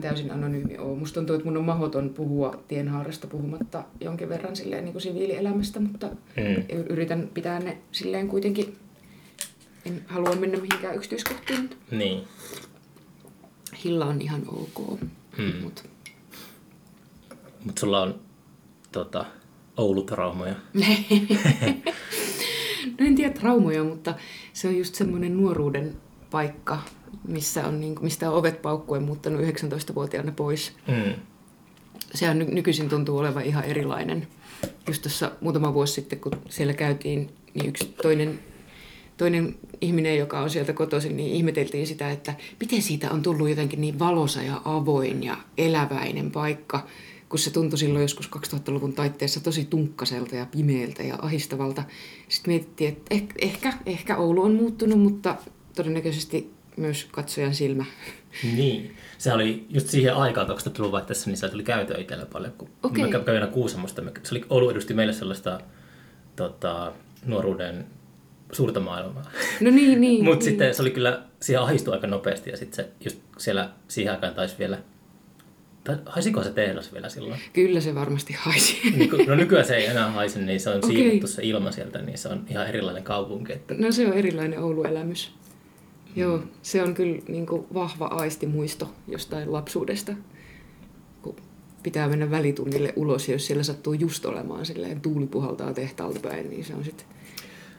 ihan täysin anonyymi ole. Musta tuntuu, että mun on mahdoton puhua tienhaarasta puhumatta jonkin verran silleen niin kuin siviilielämästä, mutta Mm. yritän pitää ne silleen kuitenkin, en halua mennä mihinkään yksityiskohtiin, Niin. Hilla on ihan ok. Mm. Mut. Mutta sulla on tota, Oulu-traumoja. No en tiedä traumoja, mutta se on just semmoinen nuoruuden paikka, missä on, niin, mistä on ovet paukkuen muuttanut 19-vuotiaana pois. Mm. Sehän ny- nykyisin tuntuu olevan ihan erilainen. Just tuossa muutama vuosi sitten, kun siellä käytiin, niin yksi toinen, toinen ihminen, joka on sieltä kotoisin, niin ihmeteltiin sitä, että miten siitä on tullut jotenkin niin valosa ja avoin ja eläväinen paikka, kun se tuntui silloin joskus 2000-luvun taitteessa tosi tunkkaselta ja pimeältä ja ahistavalta. Sitten mietittiin, että eh- ehkä, ehkä Oulu on muuttunut, mutta todennäköisesti myös katsojan silmä. Niin. Se oli just siihen aikaan 2000-luvun vaihteessa, niin siellä tuli käytöä itsellä paljon. Kun Okei. Mä kävin aina Kuusamosta. Se oli, Oulu edusti meille sellaista tota, nuoruuden suurta maailmaa. No niin, niin. Mutta niin. sitten se oli kyllä, siihen ahistui aika nopeasti ja sitten se just siellä siihen aikaan taisi vielä, tai haisiko se tehdas vielä silloin? Kyllä se varmasti haisi. Kun- no nykyään se ei enää haise, niin se on Okei. siivottu se ilma sieltä, niin se on ihan erilainen kaupunki. Että, No se on erilainen Oulu-elämys. Joo, se on kyllä niin kuin vahva aistimuisto jostain lapsuudesta. Kun pitää mennä välitunnille ulos ja jos siellä sattuu just olemaan silleen tuuli puhaltaa tehtaalta päin, niin se on sitten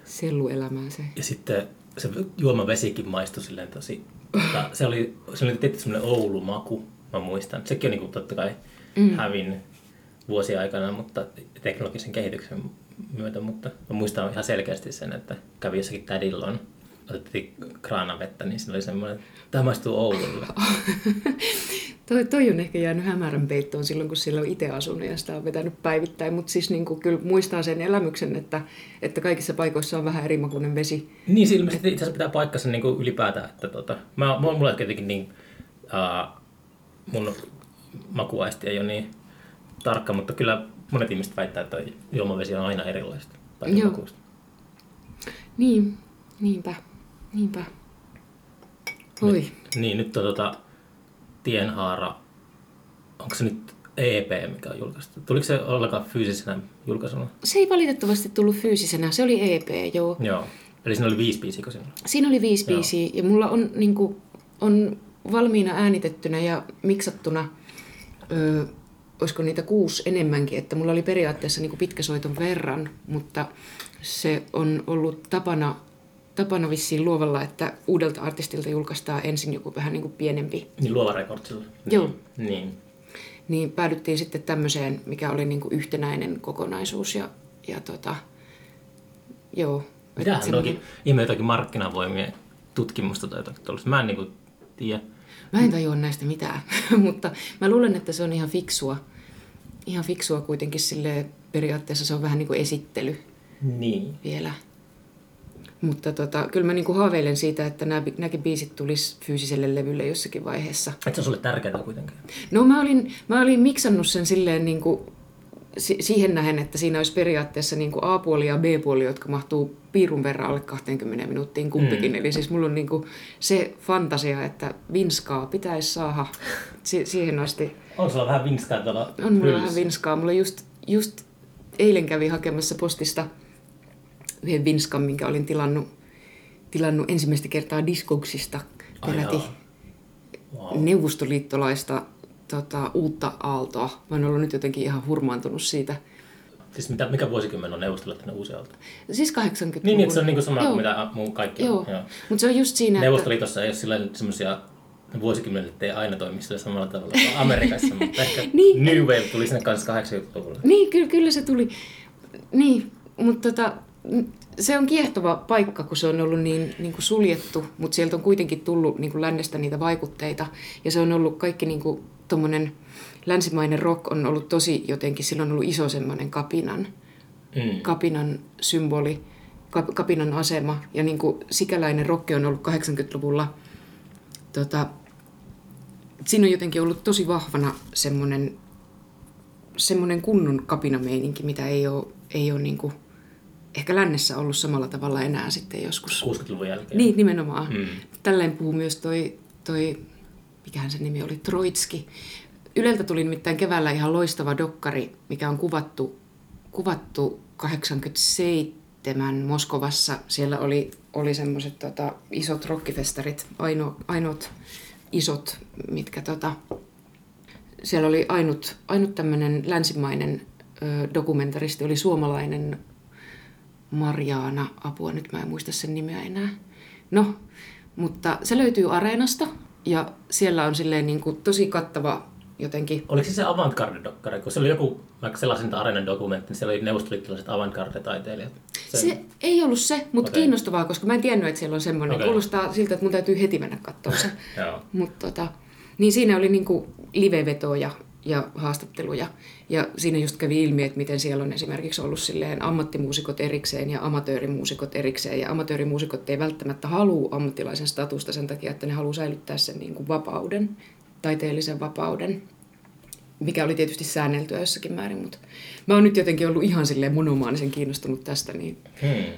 selluelämää se. ja sitten se juomavesikin maistui silleen tosi, tota, se oli, se oli tietysti semmoinen Oulu-maku, mä muistan. Sekin on niin kuin, totta kai mm. hävinnyt vuosien aikana, mutta teknologisen kehityksen myötä, mutta mä muistan ihan selkeästi sen, että kävi jossakin Tädillon, otettiin kraanavettä, niin siinä oli semmoinen, että tämä maistuu Oululle. Toi, toi on ehkä jäänyt hämärän peittoon silloin, kun siellä on itse asunut ja sitä on vetänyt päivittäin, mutta siis niin kuin, kyllä muistaa sen elämyksen, että, että kaikissa paikoissa on vähän erimakuinen vesi. Niin, se ilmeisesti itse asiassa pitää paikkansa niin kuin ylipäätään, että tota, mä, mulla tietenkin niin, uh, mun makuaisti ei ole niin tarkka, mutta kyllä monet ihmiset väittää, että juomavesi on aina erilaista. Tai Joo. makuista. Niin, niinpä, niinpä. Oi. Niin, nyt on tota, Tienhaara, onko se nyt EP, mikä on julkaistu? Tuliko se ollenkaan fyysisenä julkaisuna? Se ei valitettavasti tullut fyysisenä, se oli EP, joo. Joo. Eli siinä oli viisi biisiä, kun siinä oli? Siinä oli viisi Joo. biisiä ja mulla on, niin kuin, on valmiina äänitettynä ja miksattuna, öö, olisiko niitä kuusi enemmänkin, että mulla oli periaatteessa niin kuin pitkäsoiton verran, mutta se on ollut tapana, tapana vissiin luovalla, että uudelta artistilta julkaistaan ensin joku vähän niin kuin pienempi Niin Luova Recordsilla. Joo. Niin. niin päädyttiin sitten tämmöiseen, mikä oli niin kuin yhtenäinen kokonaisuus ja, ja tota, joo. Mitähän Se- toki, ihme jotakin markkinavoimien tutkimusta tai jotakin tuollaista. Mä en niinku tiedä. Mä en tajua näistä mitään, mutta mä luulen, että se on ihan fiksua. Ihan fiksua kuitenkin sille periaatteessa se on vähän niin kuin esittely Niin. vielä. Mutta tota, kyllä mä niin kuin haaveilen siitä, että nämä, nämäkin biisit tulisi fyysiselle levylle jossakin vaiheessa. Et se on sulle tärkeää kuitenkin. No mä olin, mä olin miksannut sen silleen niin kuin, si- siihen nähen, että siinä olisi periaatteessa niin kuin A-puoli ja B-puoli, jotka mahtuu piirun verran alle 20 minuuttiin kumpikin. Mm. Eli siis mulla on niin kuin se fantasia, että vinskaa pitäisi saada si- siihen asti. On sulla vähän vinskaa tuolla On mulla vähän vinskaa. Mulla just, just eilen kävi hakemassa postista yhden vinskan, minkä olin tilannut, tilannut ensimmäistä kertaa Discogsista Ai peräti. Wow. neuvostoliittolaista tota, uutta aaltoa. Mä oon ollut nyt jotenkin ihan hurmaantunut siitä. Siis mitä, mikä vuosikymmen on neuvostoliittinen uusi aalto? Siis 80-luvun. Niin, että se on niinku sama Joo. kuin mitä muu kaikki Joo, on. Joo. mutta se on just siinä, että... Neuvostoliitossa ei ole sillä semmoisia vuosikymmenet ei aina toimi sillä samalla tavalla kuin Amerikassa, mutta ehkä Niin. New Wave tuli sinne kanssa 80-luvulla. Niin, kyllä, kyllä se tuli. Niin, mutta tota, se on kiehtova paikka, kun se on ollut niin, niin kuin suljettu, mutta sieltä on kuitenkin tullut niin kuin lännestä niitä vaikutteita. Ja se on ollut kaikki niin kuin tommonen länsimainen rock on ollut tosi jotenkin, sillä on ollut iso semmoinen kapinan, Mm. kapinan symboli, kap- kapinan asema. Ja niin kuin sikäläinen rock on ollut 80-luvulla, tota, siinä on jotenkin ollut tosi vahvana semmoinen semmoinen kunnon kapinameininki, mitä ei ole, ei ole niin kuin, ehkä lännessä ollut samalla tavalla enää sitten joskus. 60-luvun jälkeen. Niin, nimenomaan. Mm. Tälleen puhuu myös toi, toi mikähän sen nimi oli, Troitski. Yleltä tuli nimittäin keväällä ihan loistava dokkari, mikä on kuvattu, kuvattu 87 Moskovassa. Siellä oli, oli semmoiset tota, isot rockifestarit, aino, ainoat isot, mitkä tota, siellä oli ainut, ainut tämmöinen länsimainen ö, dokumentaristi, oli suomalainen Marjaana, apua nyt mä en muista sen nimeä enää. No, mutta se löytyy Areenasta ja siellä on silleen niin kuin tosi kattava jotenkin. Oliko se se avantgarde-dokkari? Kun se oli joku vaikka sellaisen areenan dokumentti, niin siellä oli neuvostoliittolaiset avantgarde-taiteilijat. Se... se ei ollut se, mutta okay. kiinnostavaa, koska mä en tiennyt, että siellä on semmoinen. Okay. Kuulostaa siltä, että mun täytyy heti mennä katsomaan se. Mutta tota, niin siinä oli niinku live-vetoja ja haastatteluja. Ja siinä just kävi ilmi, että miten siellä on esimerkiksi ollut silleen ammattimuusikot erikseen ja amatöörimuusikot erikseen. Ja amatöörimuusikot ei välttämättä halua ammattilaisen statusta sen takia, että ne haluaa säilyttää sen niin kuin vapauden, taiteellisen vapauden, mikä oli tietysti säänneltyä jossakin määrin. Mutta mä oon nyt jotenkin ollut ihan silleen monomaanisen kiinnostunut tästä. Niin... Hmm.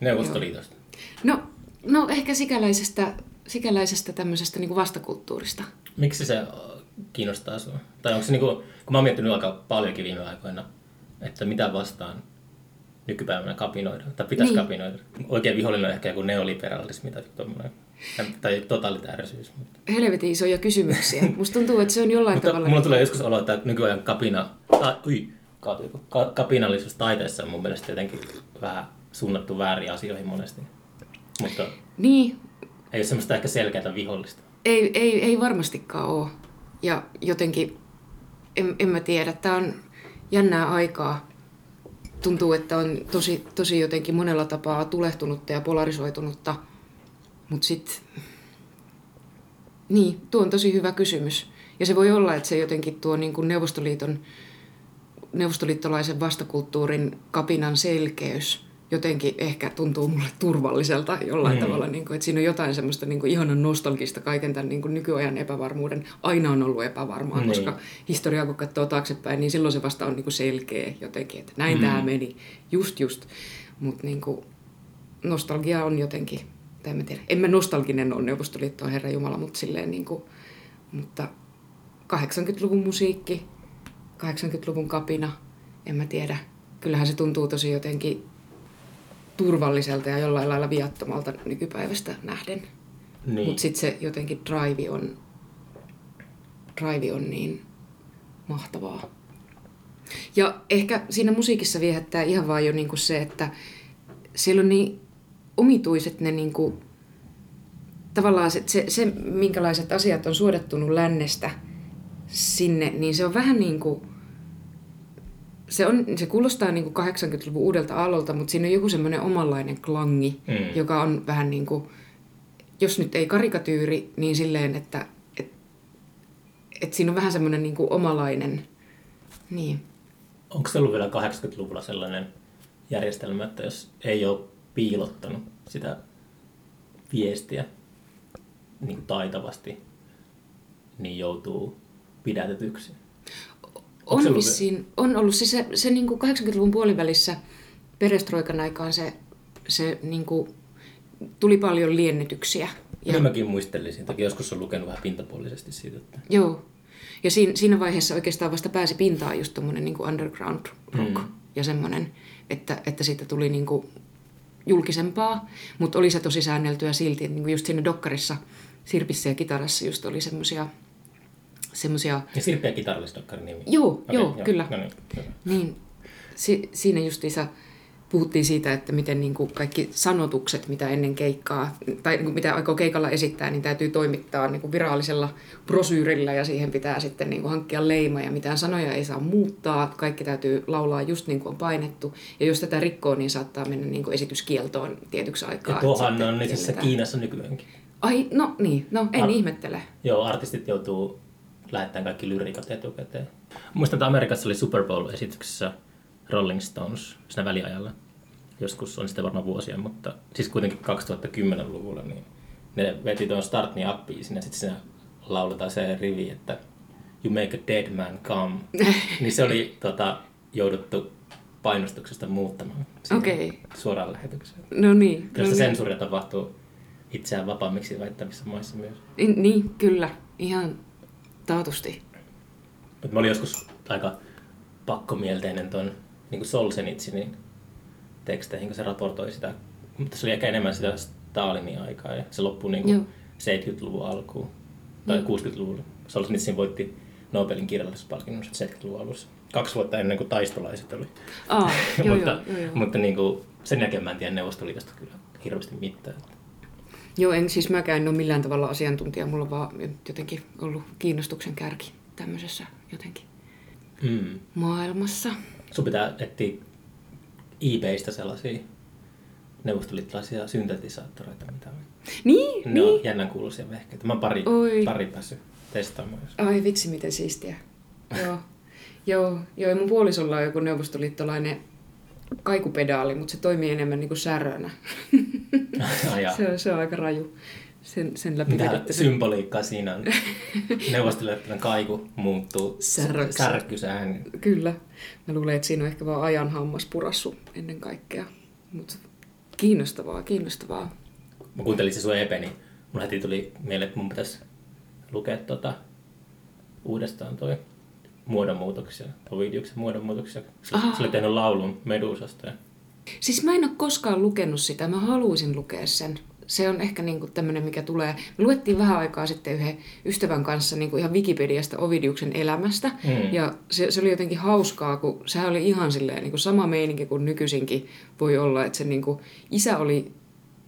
Neuvostoliitosta? No, no ehkä sikäläisestä, sikäläisestä tämmöisestä niin kuin vastakulttuurista. Miksi se kiinnostaa sinua? Tai onko se niinku, kun mä oon miettinyt aika paljonkin viime aikoina, että mitä vastaan nykypäivänä kapinoida, tai pitäisi niin. kapinoida. Oikein vihollinen on ehkä joku neoliberalismi tai tommoinen, tai totalitäärisyys. Mutta... Helvetin isoja kysymyksiä. Musta tuntuu, että se on jollain mutta tavalla... Mulla tulee joskus olo, että nykyajan kapina, ta, ui, ka, kapinallisuus taiteessa on mun mielestä jotenkin vähän suunnattu väärin asioihin monesti. Mutta niin. ei ole semmoista ehkä selkeää vihollista. Ei, ei, ei varmastikaan ole. Ja jotenkin, en, en mä tiedä, tämä on jännää aikaa. Tuntuu, että on tosi, tosi jotenkin monella tapaa tulehtunutta ja polarisoitunutta. Mutta sitten, niin, tuo on tosi hyvä kysymys. Ja se voi olla, että se jotenkin tuo niin kuin Neuvostoliiton, neuvostoliittolaisen vastakulttuurin kapinan selkeys – jotenkin ehkä tuntuu mulle turvalliselta jollain mm. tavalla, niin kuin, että siinä on jotain semmoista niin kuin ihanan nostalgista kaiken tämän niin kuin nykyajan epävarmuuden. Aina on ollut epävarmaa, mm. koska historiaa kun katsoo taaksepäin, niin silloin se vasta on niin kuin selkeä jotenkin, että näin mm. tämä meni, just just. Mutta niin kuin, nostalgia on jotenkin, tai en tiedä, en mä nostalginen ole Neuvostoliittoa, Herra Jumala, mutta silleen niin kuin, mutta 80-luvun musiikki, 80-luvun kapina, en mä tiedä. Kyllähän se tuntuu tosi jotenkin turvalliselta ja jollain lailla viattomalta nykypäivästä nähden. Niin. Mutta sitten se jotenkin drive on, drive on niin mahtavaa. Ja ehkä siinä musiikissa viehättää ihan vaan jo niinku se, että siellä on niin omituiset ne niinku, tavallaan se, se, se, minkälaiset asiat on suodattunut lännestä sinne, niin se on vähän niin kuin se, on, se kuulostaa niin kuin 80-luvun uudelta aallolta, mutta siinä on joku semmoinen omanlainen klangi, mm. joka on vähän niin kuin, jos nyt ei karikatyyri, niin silleen, että et, et siinä on vähän semmoinen niin kuin omalainen. Niin. Onko se ollut vielä 80-luvulla sellainen järjestelmä, että jos ei ole piilottanut sitä viestiä niin taitavasti, niin joutuu pidätetyksi? On vissiin, on ollut siis se, se niin kuin 80-luvun puolivälissä perestroikan aikaan se, se niin kuin, tuli paljon liennytyksiä. Ja... Niin mäkin muistelisin, toki joskus on lukenut vähän pintapuolisesti siitä. Että... Joo, ja siinä, siinä vaiheessa oikeastaan vasta pääsi pintaan just tuommoinen niin underground rock mm. ja semmoinen, että, että siitä tuli niin kuin julkisempaa, mutta oli se tosi säänneltyä silti, että niin kuin just siinä dokkarissa Sirpissä ja kitarassa just oli semmoisia semmoisia... Ja Sirppi ja nimi? Joo, okay, joo, joo, kyllä. No niin, kyllä. niin si, siinä justiinsa puhuttiin siitä, että miten niin kuin kaikki sanotukset, mitä ennen keikkaa, tai niin kuin mitä aikoo keikalla esittää, niin täytyy toimittaa niin kuin virallisella brosyyrillä ja siihen pitää sitten niin kuin hankkia leima ja mitään sanoja ei saa muuttaa. Kaikki täytyy laulaa just niin kuin on painettu. Ja jos tätä rikkoo, niin saattaa mennä niin kuin esityskieltoon tietyksi aikaa. Ja tuohan on itse asiassa Kiinassa nykyäänkin. Ai, no niin, no en Ar- ihmettele. Joo, artistit joutuu lähettää kaikki lyriikat etukäteen. Muistan, että Amerikassa oli Super Bowl-esityksessä Rolling Stones siinä väliajalla. Joskus on sitten varmaan vuosia, mutta siis kuitenkin 2010-luvulla, niin ne veti tuon Start Me Upiin sinne, sitten siinä lauletaan se rivi, että You make a dead man come. niin se oli tota, jouduttu painostuksesta muuttamaan okay. suoraan lähetykseen. No niin. Tästä no niin. sensuuria tapahtuu itseään vapaammiksi väittävissä maissa myös. Niin, kyllä. Ihan taatusti. Mutta mä olin joskus aika pakkomielteinen tuon niin Solzhenitsinin teksteihin, kun se raportoi sitä. Mutta se oli ehkä enemmän sitä Stalinin aikaa ja se loppui niin kuin 70-luvun alkuun tai mm. 60-luvulla. Solzhenitsyn voitti Nobelin kirjallisuuspalkinnon 70-luvun alussa. Kaksi vuotta ennen kuin taistolaiset oli. Aa, joo, mutta joo, joo, joo. mutta niin kuin, sen jälkeen mä en tiedä Neuvostoliitosta kyllä hirveästi mitään. Joo, en siis mäkään en ole millään tavalla asiantuntija. Mulla on vaan jotenkin ollut kiinnostuksen kärki tämmöisessä jotenkin Mm. maailmassa. Sun pitää etsiä eBaystä sellaisia neuvostoliittolaisia syntetisaattoreita, mitä on. Niin, Ne niin. on jännän kuuluisia vehkeitä. Mä pari, Oi. pari päässyt testaamaan. jos- Ai vitsi, miten siistiä. joo. joo, joo, ja mun puolisolla on joku neuvostoliittolainen kaikupedaali, mutta se toimii enemmän niin kuin särönä. Se, on, se on aika raju. Sen, sen läpi Mitä symboliikkaa siinä on? Neuvostoliittolainen kaiku muuttuu Säröksi. särkkysään. Kyllä. Mä luulen, että siinä on ehkä vaan ajan hammas purassu ennen kaikkea. Mutta kiinnostavaa, kiinnostavaa. Mä kuuntelin se sun EP, niin mulla heti tuli mieleen, että mun pitäisi lukea tota uudestaan toi muodonmuutoksia, Ovidiuksen muodonmuutoksia. Se, se oli tehnyt laulun Medusasta. Siis mä en ole koskaan lukenut sitä, mä haluaisin lukea sen. Se on ehkä niinku tämmöinen, mikä tulee. Me luettiin vähän aikaa sitten yhden ystävän kanssa niinku ihan Wikipediasta Ovidiuksen elämästä. Mm. Ja se, se oli jotenkin hauskaa, kun sehän oli ihan silleen niinku sama meininki kuin nykyisinkin voi olla. Että se niinku, isä oli,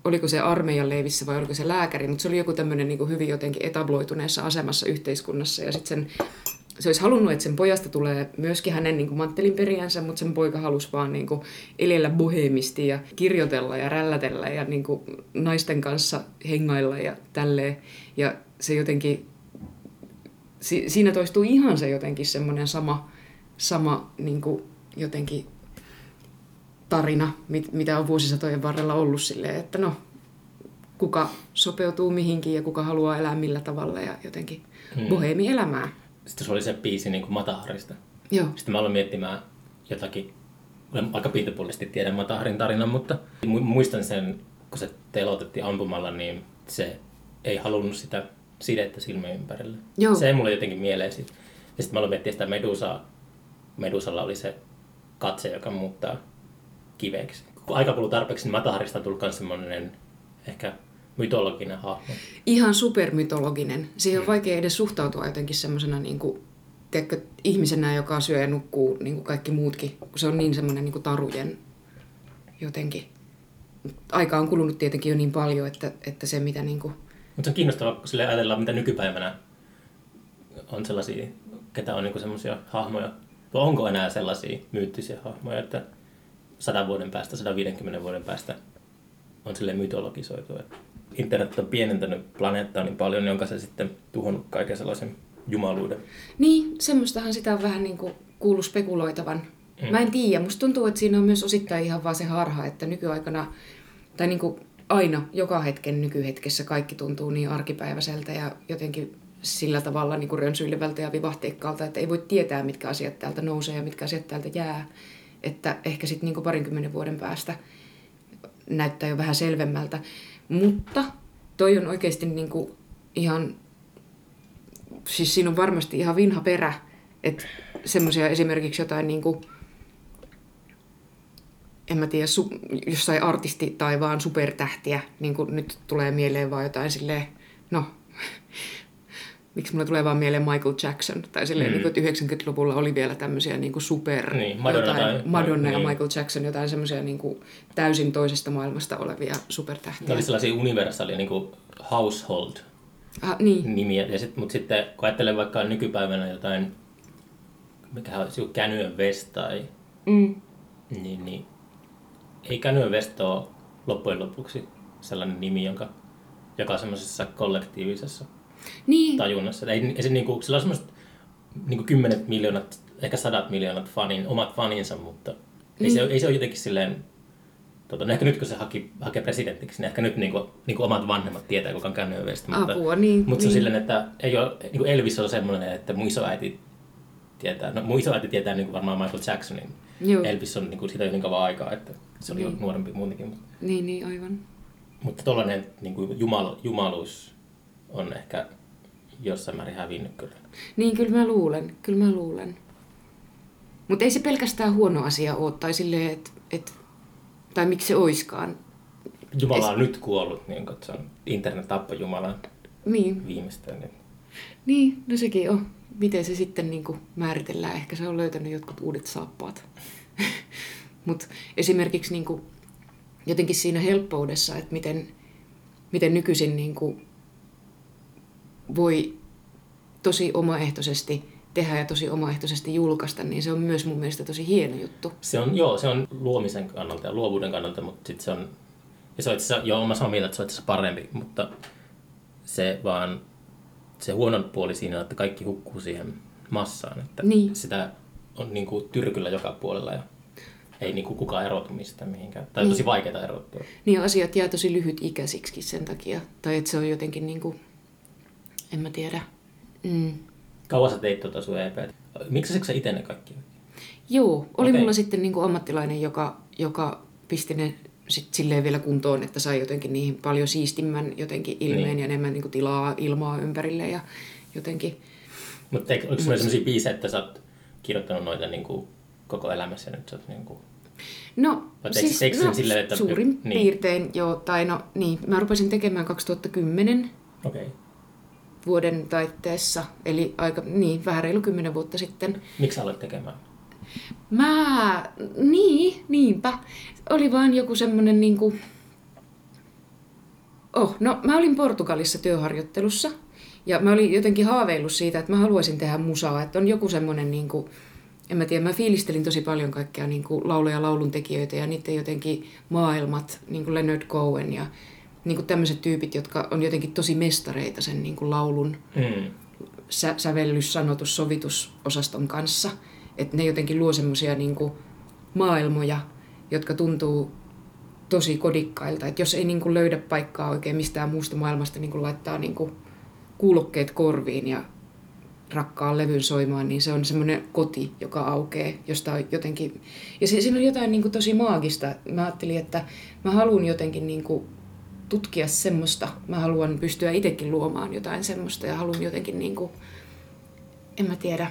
oliko se armeijan leivissä vai oliko se lääkäri, mutta se oli joku tämmöinen niinku hyvin jotenkin etabloituneessa asemassa yhteiskunnassa. Ja sitten sen se olisi halunnut, että sen pojasta tulee myöskin hänen niin kuin manttelinperiänsä, mutta sen poika halusi vaan niin kuin elellä bohemisti ja kirjoitella ja rällätellä ja niin kuin naisten kanssa hengailla ja tälleen. Ja se jotenkin, si, siinä toistuu ihan se jotenkin semmoinen sama, sama niin kuin jotenkin tarina, mit, mitä on vuosisatojen varrella ollut silleen, että no, kuka sopeutuu mihinkin ja kuka haluaa elää millä tavalla ja jotenkin Mm. bohemi-elämää. Sitten se oli se biisi niin kuin Mataharista. Joo. Sitten mä aloin miettimään jotakin, olen aika pintapuolisesti tiedän Mataharin tarinan, mutta mu- muistan sen, kun se telotettiin ampumalla, niin se ei halunnut sitä sidettä silmien ympärille. Joo. Se ei mulle jotenkin mieleen sit. Ja sitten mä aloin miettiä sitä Medusaa. Medusalla oli se katse, joka muuttaa kiveksi. Kun aika kuluu tarpeeksi, niin Mataharista on tullut myös semmoinen ehkä mytologinen hahmo. Ihan supermytologinen. Siihen on vaikea edes suhtautua jotenkin semmoisena niin kuin, tiedätkö, ihmisenä, joka syö ja nukkuu niin kuin kaikki muutkin, kun se on niin semmoinen niin kuin tarujen jotenkin. Aika on kulunut tietenkin jo niin paljon, että, että se mitä niin kuin, Mutta se on kiinnostavaa, kun sille ajatellaan, mitä nykypäivänä on sellaisia, ketä on niinku semmoisia hahmoja. Vai onko enää sellaisia myyttisiä hahmoja, että 100 vuoden päästä, 150 vuoden päästä on sille mytologisoitu. että Internet on pienentänyt planeettaa niin paljon, jonka se sitten tuhonnut kaiken sellaisen jumaluuden. Niin, semmoistahan sitä on vähän niin kuin kuullut spekuloitavan. Mm. Mä en tiedä, musta tuntuu, että siinä on myös osittain ihan vaan se harha, että nykyaikana, tai niin kuin aina, joka hetken nykyhetkessä kaikki tuntuu niin arkipäiväiseltä ja jotenkin sillä tavalla niin kuin rönsyilevältä ja vivahteikkaalta, että ei voi tietää, mitkä asiat täältä nousee ja mitkä asiat täältä jää. Että ehkä sitten niin parinkymmenen vuoden päästä näyttää jo vähän selvemmältä. Mutta toi on oikeasti niin kuin ihan siis siinä on varmasti ihan vinha perä, että semmoisia esimerkiksi jotain niin kuin, en mä tiedä, su, jossain artisti tai vaan supertähtiä, niin kuin nyt tulee mieleen vaan jotain silleen, no, miksi mulle tulee vaan mieleen Michael Jackson, tai silleen, Mm. niin kuin, että 90-luvulla oli vielä tämmöisiä niin kuin super, Niin, Madonna jotain, tai- Madonna ja niin. Michael Jackson, jotain semmoisia niin kuin, täysin toisesta maailmasta olevia Ne supertähtiä. oli sellaisia universaalia niin kuin household Ah, niin, nimiä. Ja sit, mutta sitten kun ajattelee vaikka nykypäivänä jotain, mikä on joku Känyen West tai mm, niin, niin ei Känyen West ole loppujen lopuksi sellainen nimi, jonka, joka semmoisessa kollektiivisessa niin, tajunnassa. Ei, ei se niinku, sillä on semmoiset niinku kymmenet miljoonat, ehkä sadat miljoonat fanin, omat faninsa, mutta ei, se, ei se ole jotenkin silleen, tota, no ehkä nyt kun se haki, hakee presidenttiksi, niin ehkä nyt niinku, niinku omat vanhemmat tietää, kuka on Kanye West. Mutta, apua, niin. mutta se on niin. silleen, että ei ole, niinku Elvis on semmoinen, että mun isoäiti tietää, no mun isoäiti tietää niinku varmaan Michael Jacksonin. Joo. Elvis on niinku siitä jo niin kauan aikaa, että se oli jo Niin. nuorempi muutenkin. Mutta, Niin, niin, aivan. Mutta tuollainen niin kuin jumal, jumaluus on ehkä jossain määrin hävinnyt kyllä. Niin, kyllä mä luulen, kyllä mä luulen. Mutta ei se pelkästään huono asia ole, tai silleen, että, et, tai miksi se oiskaan. Jumala on es... nyt kuollut, niin se on internet tappoi Jumalan niin. viimeistään. Niin. niin, no sekin on. Miten se sitten niin määritellään? Ehkä se on löytänyt jotkut uudet saappaat. Mutta esimerkiksi niin kuin, jotenkin siinä helppoudessa, että miten, miten nykyisin niin kuin, voi tosi omaehtoisesti tehdä ja tosi omaehtoisesti julkaista, niin se on myös mun mielestä tosi hieno juttu. Se on, joo, se on luomisen kannalta ja luovuuden kannalta, mutta sitten se on, ja se on itse asiassa, joo, mä sanon mieltä, että se on itse parempi, mutta se vaan, se huono puoli siinä, että kaikki hukkuu siihen massaan, että niin. sitä on niin kuin tyrkyllä joka puolella ja ei niin kuin kukaan erotu mistään mihinkään. Tai niin. tosi vaikeaa erottua. Niin asiat jää tosi lyhyt ikäisiksi sen takia. Tai että se on jotenkin niin kuin, en mä tiedä. Mm. Kauan sä teit tuota sun EP? Miksi sä itse ne kaikki? Joo, oli okay. mulla sitten niin kuin ammattilainen, joka, joka pisti ne sit silleen vielä kuntoon, että sai jotenkin niihin paljon siistimmän jotenkin ilmeen niin. ja enemmän niin kuin tilaa ilmaa ympärille ja jotenkin... Mutta oliko sulla sellaisia biisejä, että sä oot kirjoittanut noita niin kuin koko elämässä nyt sä oot niin kuin... No, siis, no silleen, että... suurin niin. piirtein joo, tai no niin, mä rupesin tekemään 2010 okay. Vuoden taitteessa, eli aika, niin, vähän reilu kymmenen vuotta sitten. Miksi aloit tekemään? Mä, niin, niinpä. Oli vaan joku semmonen niinku... Oh, no mä olin Portugalissa työharjoittelussa ja mä olin jotenkin haaveillut siitä, että mä haluaisin tehdä musaa, että on joku semmonen niinku, en mä tiedä, mä fiilistelin tosi paljon kaikkea niin kuin lauluja laulun tekijöitä ja niiden jotenkin maailmat, niin kuin Leonard Cohen ja niin kuin tämmöiset tyypit, jotka on jotenkin tosi mestareita sen niin kuin laulun mm. sä, sävellys, sanotus, sovitusosaston kanssa. Että ne jotenkin luo semmoisia niin maailmoja, jotka tuntuu tosi kodikkailta. Että jos ei niin kuin löydä paikkaa oikein mistään muusta maailmasta niin kuin laittaa niin kuin kuulokkeet korviin ja rakkaan levyn soimaan, niin se on semmoinen koti, joka aukeaa, josta on jotenkin... Ja siinä on jotain niin kuin tosi maagista. Mä ajattelin, että mä haluan jotenkin niin kuin tutkia semmoista. Mä haluan pystyä itsekin luomaan jotain semmoista ja haluan jotenkin, niin kuin, en mä tiedä,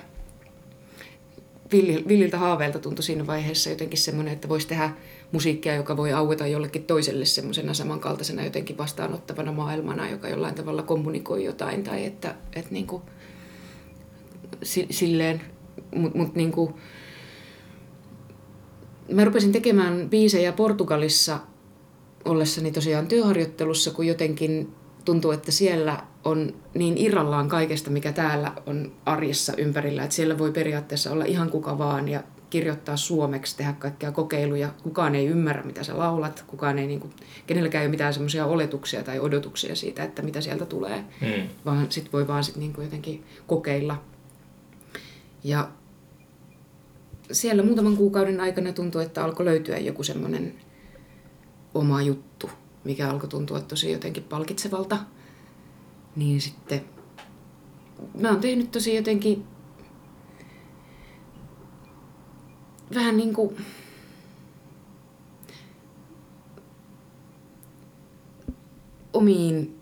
villiltä haaveilta tuntui siinä vaiheessa jotenkin semmoinen, että voisi tehdä musiikkia, joka voi aueta jollekin toiselle semmoisena samankaltaisena jotenkin vastaanottavana maailmana, joka jollain tavalla kommunikoi jotain tai että, että niin kuin, silleen, mutta mut niinku, mä rupesin tekemään biisejä Portugalissa ollessani tosiaan työharjoittelussa, kun jotenkin tuntuu, että siellä on niin irrallaan kaikesta, mikä täällä on arjessa ympärillä, että siellä voi periaatteessa olla ihan kuka vaan ja kirjoittaa suomeksi, tehdä kaikkia kokeiluja. Kukaan ei ymmärrä, mitä sä laulat, kukaan ei, niin kuin, kenelläkään ei ole mitään semmoisia oletuksia tai odotuksia siitä, että mitä sieltä tulee, hmm. vaan sit voi vaan sit niin kuin jotenkin kokeilla ja siellä muutaman kuukauden aikana tuntui, että alkoi löytyä joku semmoinen oma juttu, mikä alkoi tuntua tosi jotenkin palkitsevalta. Niin sitten mä oon tehnyt tosi jotenkin vähän niin kuin omiin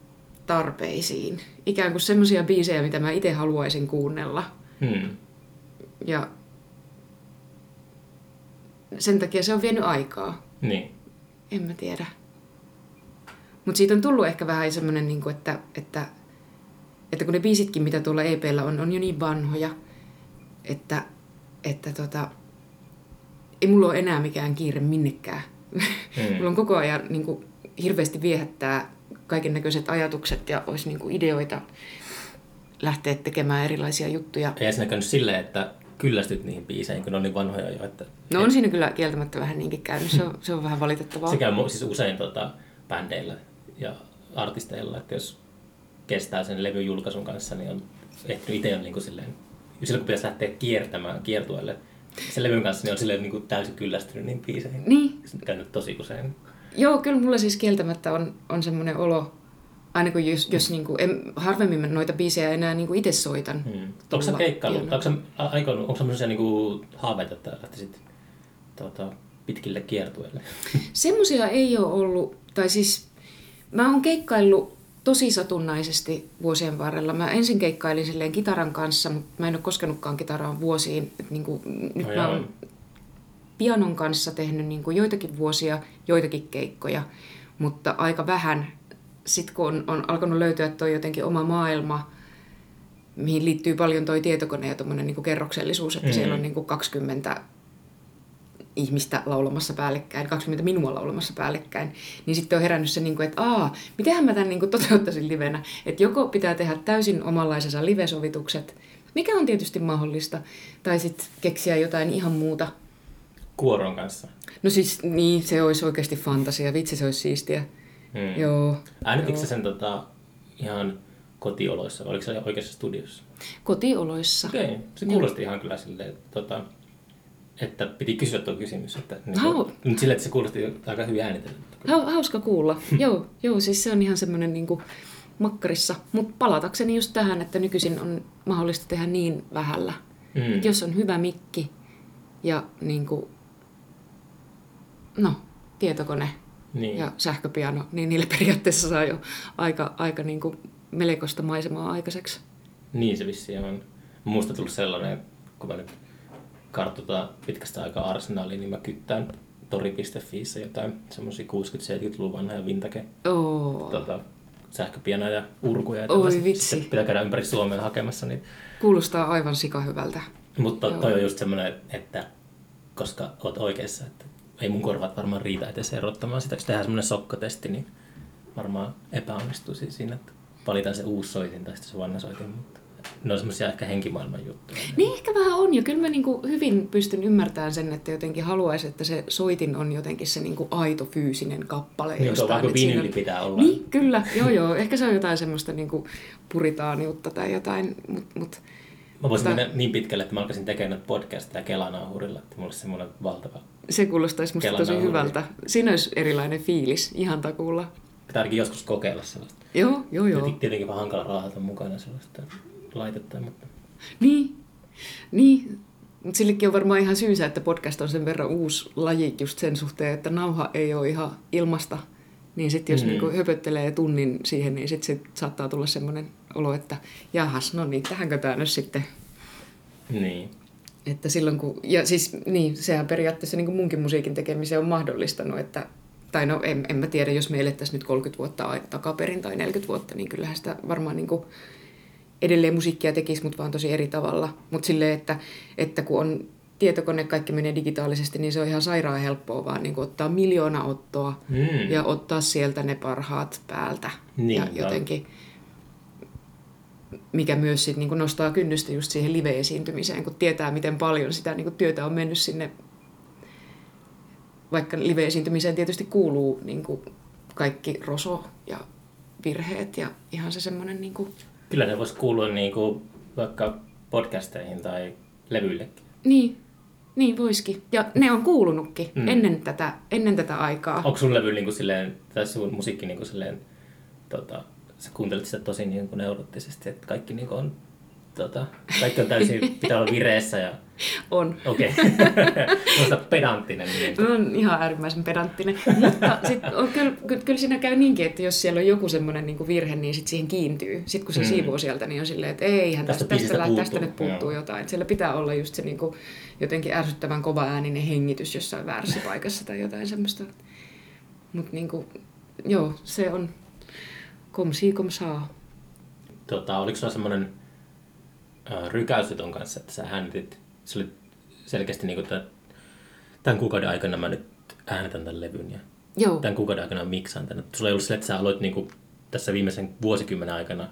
tarpeisiin. Ikään kuin semmoisia biisejä, mitä mä itse haluaisin kuunnella. Hmm. Ja sen takia se on vienyt aikaa. Niin. En mä tiedä. Mutta siitä on tullut ehkä vähän semmoinen, niin että, että, että kun ne biisitkin, mitä tuolla EPllä on, on jo niin vanhoja, että, että tota, ei mulla ole enää mikään kiire minnekään. Mm. mulla on koko ajan niin kuin, hirveästi viehättää kaiken näköiset ajatukset ja olisi niin kuin, ideoita lähteä tekemään erilaisia juttuja. Ei siinä käynyt silleen, että kyllästyt niihin biiseihin, kun ne on niin vanhoja jo. Että, no on siinä kyllä kieltämättä vähän niinkin käynyt, se on, se on vähän valitettavaa. Se käy siis usein tota, bändeillä ja artisteilla, että jos kestää sen levyn julkaisun kanssa, niin on ehtinyt itse on niin kuin silleen, silloin kun pitäisi lähteä kiertämään kiertueelle sen levyn kanssa, niin on silleen niin kuin täysin kyllästynyt niin biiseihin. Niin. Se on käynyt tosi usein. Joo, kyllä mulla siis kieltämättä on, on semmoinen olo, Aina kun jos, jos niin kuin, en, harvemmin noita biisejä enää niin kuin itse soitan. Hmm. Onko se keikkailu? Onko se aikonut, onko semmoisia niin kuin haaveita, että lähtisit tuota, pitkille kiertueille? Semmoisia ei ole ollut, tai siis Mä oon keikkaillut tosi satunnaisesti vuosien varrella. Mä ensin keikkailin silleen kitaran kanssa, mutta mä en ole koskenutkaan kitaraan vuosiin. Et niin kuin, nyt Ai mä oon pianon kanssa tehnyt niin kuin joitakin vuosia, joitakin keikkoja, mutta aika vähän. Sitten kun on, on alkanut löytyä toi jotenkin oma maailma, mihin liittyy paljon toi tietokone ja tommonen niin kuin kerroksellisuus, että Mm. mm. siellä on niin kuin 20 ihmistä laulamassa päällekkäin, 20 minua laulamassa päällekkäin, niin sitten on herännyt se, niin kuin, että aa, mitenhän mä tämän niin kuin toteuttaisin livenä. Että joko pitää tehdä täysin omanlaisensa livesovitukset, mikä on tietysti mahdollista, tai sitten keksiä jotain ihan muuta. Kuoron kanssa. No siis niin, se olisi oikeasti fantasia, vitsi se olisi siistiä. Mm. Joo. Äänitikö Joo. sä sen tota, ihan kotioloissa, vai oliko se oikeassa studiossa? Kotioloissa. Okei, okay. se kuulosti ihan kyllä silleen, että, tota, että piti kysyä tuo kysymys. Että, niin Hau. kuin, nyt silleen, että se kuulosti aika hyvin äänitelty. Ha- hauska kuulla. joo, joo, siis se on ihan semmoinen niin makkarissa. Mutta palatakseni just tähän, että nykyisin on mahdollista tehdä niin vähällä. Mm. Et Jos on hyvä mikki ja niin kuin, no, tietokone Niin. ja sähköpiano, niin niillä periaatteessa saa jo aika, aika niin kuin melkoista maisemaa aikaiseksi. Niin se vissiin on. Musta tullut sellainen, kun mä nyt kartoitan pitkästä aikaa arsenaaliin, niin mä kyttään tori.fiissä jotain semmosia 60-70-luvun vanhoja vintage Oo, tota, sähköpianoja ja urkuja. ja Oi vitsi. Sitten pitää käydä ympäri Suomea hakemassa niitä. kuulostaa aivan sikahyvältä. Mutta Joo. toi on just semmoinen, että koska oot oikeassa, että ei mun korvat varmaan riitä edes erottamaan sitä. Jos tehdään semmoinen sokkotesti, niin varmaan epäonnistuisi siinä, että valitaan se uusi soitin tai sitten se vanha soitin. Mutta ne on semmoisia ehkä henkimaailman juttuja. Niin ehkä vähän on, ja kyllä mä niinku hyvin pystyn ymmärtämään sen, että jotenkin haluaisin, että se soitin on jotenkin se niinku aito fyysinen kappale. Niin, jostain, kuin siinä vinyyli on- pitää olla. Niin, kyllä, joo joo. Ehkä se on jotain semmoista niinku puritaaniutta tai jotain, mutta mut, Mä voisin Tää- mennä niin pitkälle, että mä alkaisin tekemään podcasteja Kelanauhurilla, että mulla olisi semmoinen valtava... se kuulostaisi musta tosi hyvältä. Siinä olisi erilainen fiilis, ihan takuulla. Pitää ainakin joskus kokeilla sellaista. Joo, joo, joo. Tietenkin vaan hankala raahata mukana sellaista laitetta, mutta... Niin, niin. Mutta sillekin on varmaan ihan syynsä, että podcast on sen verran uusi laji just sen suhteen, että nauha ei ole ihan ilmasta. Niin sitten jos Mm. mm. niinku höpöttelee tunnin siihen, niin sitten sit saattaa tulla semmoinen olo, että jahas, no niin, tähänkö tämä nyt sitten. Niin. Että silloin kun, ja siis niin, sehän periaatteessa niin kuin munkin musiikin tekemisen on mahdollistanut, että tai no en, en mä tiedä, jos me elettäisiin nyt 30 vuotta takaperin tai 40 vuotta, niin kyllähän sitä varmaan niin kuin edelleen musiikkia tekisi, mutta vaan tosi eri tavalla. Mutta silleen, että, että kun on tietokone, kaikki menee digitaalisesti, niin se on ihan sairaan helppoa vaan niin kuin ottaa miljoona ottoa Mm. ja ottaa sieltä ne parhaat päältä. Niin, ja jotenkin, mikä myös sit niinku nostaa kynnystä just siihen live-esiintymiseen, kun tietää, miten paljon sitä niinku työtä on mennyt sinne. Vaikka live-esiintymiseen tietysti kuuluu niinku kaikki roso ja virheet ja ihan se semmoinen... Niinku... Kyllä ne voisi kuulua niinku vaikka podcasteihin tai levyillekin. Niin, niin voisikin. Ja ne on kuulunutkin Mm. ennen, tätä, ennen tätä aikaa. Onko sun levy niinku silleen, tai sun musiikki niinku silleen, tota, sä kuuntelet sitä tosi niinku neurottisesti, että kaikki niinku on, tota, kaikki on täysin, pitää olla vireessä ja On. okei. Okay. pedanttinen. Niin. Mä oon ihan äärimmäisen pedanttinen. Mutta sit on, kyllä, kyllä, siinä käy niinkin, että jos siellä on joku semmoinen niin virhe, niin sit siihen kiintyy. Sitten kun se Mm. siivoo sieltä, niin on silleen, että eihän Tästä tästä, tästä, biisistä tästä, puuttuu. nyt puuttuu Joo. jotain. Et siellä pitää olla just se niin kuin, jotenkin ärsyttävän kova ääninen hengitys jossain väärässä paikassa tai jotain semmoista. Mutta niin kuin, joo, se on kom si kom saa. Tota, oliko sulla semmoinen rykäys ton kanssa, että sä äänitit, se oli selkeästi niinku tämän, tämän kuukauden aikana mä nyt äänitän tämän levyn ja Joo, tämän kuukauden aikana miksaan tänne. Sulla ei ollut sille, että sä aloit niinku tässä viimeisen vuosikymmenen aikana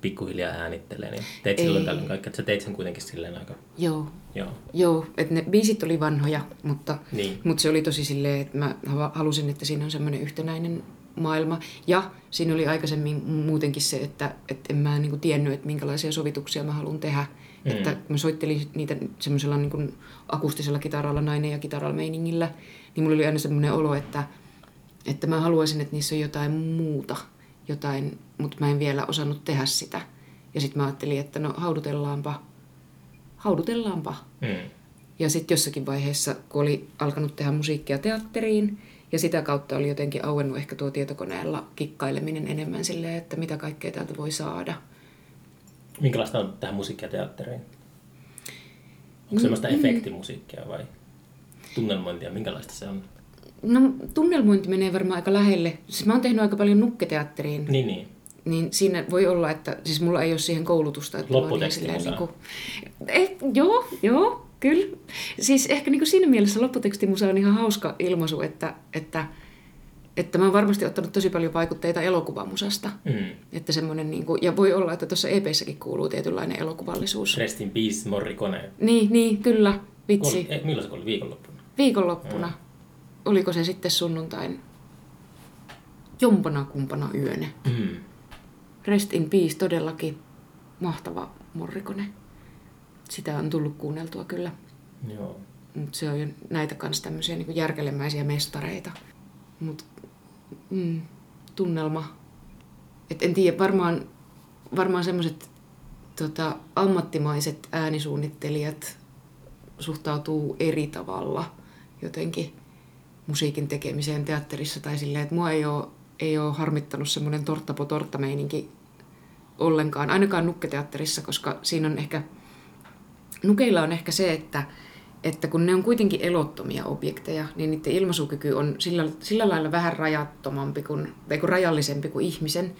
pikkuhiljaa äänittelee, niin teit Ei. silloin tällöin kaikki, että sä teit sen kuitenkin silleen aika, joo. joo. Joo, että ne biisit oli vanhoja, mutta, Niin. mutta se oli tosi silleen, että mä halusin, että siinä on semmoinen yhtenäinen maailma. Ja siinä oli aikaisemmin muutenkin se, että, että en mä niin tiennyt, että minkälaisia sovituksia mä haluan tehdä. Mm. Että mä soittelin niitä semmoisella niin kuin akustisella kitaralla, nainen ja kitaralla meiningillä, niin mulla oli aina semmoinen olo, että, että mä haluaisin, että niissä on jotain muuta, jotain, mutta mä en vielä osannut tehdä sitä. Ja sitten mä ajattelin, että no haudutellaanpa, haudutellaanpa. Mm. Ja sitten jossakin vaiheessa, kun oli alkanut tehdä musiikkia teatteriin, Ja sitä kautta oli jotenkin auennut ehkä tuo tietokoneella kikkaileminen enemmän silleen, että mitä kaikkea täältä voi saada. Minkälaista on tähän musiikkia teatteriin? Onko semmoista mm. efektimusiikkia vai tunnelmointia? Minkälaista se on? No tunnelmointi menee varmaan aika lähelle. Siis mä oon tehnyt aika paljon nukketeatteriin. Niin, niin. Niin siinä voi olla, että siis mulla ei ole siihen koulutusta. Että Lopputeksti niin kuin, eh, Joo, joo, kyllä. Siis ehkä niin kuin siinä mielessä lopputekstimusa on ihan hauska ilmaisu, että, että, että mä oon varmasti ottanut tosi paljon vaikutteita elokuvamusasta. Mm. Että semmoinen, niin kuin, ja voi olla, että tuossa EPssäkin kuuluu tietynlainen elokuvallisuus. Rest in peace, Morricone. Niin, niin, kyllä, vitsi. Kol, eh, milloin se oli viikonloppuna? Viikonloppuna. Mm. Oliko se sitten sunnuntain jompana kumpana yönä. Mm. Rest in peace, todellakin mahtava Morrikone. Sitä on tullut kuunneltua kyllä. Joo. Mutta se on jo näitä kanssa tämmöisiä niin järkelemäisiä mestareita. Mutta mm, tunnelma. Et en tiedä, varmaan, varmaan semmoiset tota, ammattimaiset äänisuunnittelijat suhtautuu eri tavalla jotenkin musiikin tekemiseen teatterissa tai silleen, että mua ei ole ei ole harmittanut semmoinen torttapo tortta meininki ollenkaan, ainakaan nukketeatterissa, koska siinä on ehkä, nukeilla on ehkä se, että, että kun ne on kuitenkin elottomia objekteja, niin niiden ilmaisukyky on sillä, sillä lailla vähän rajattomampi kuin, tai kuin rajallisempi kuin ihmisen,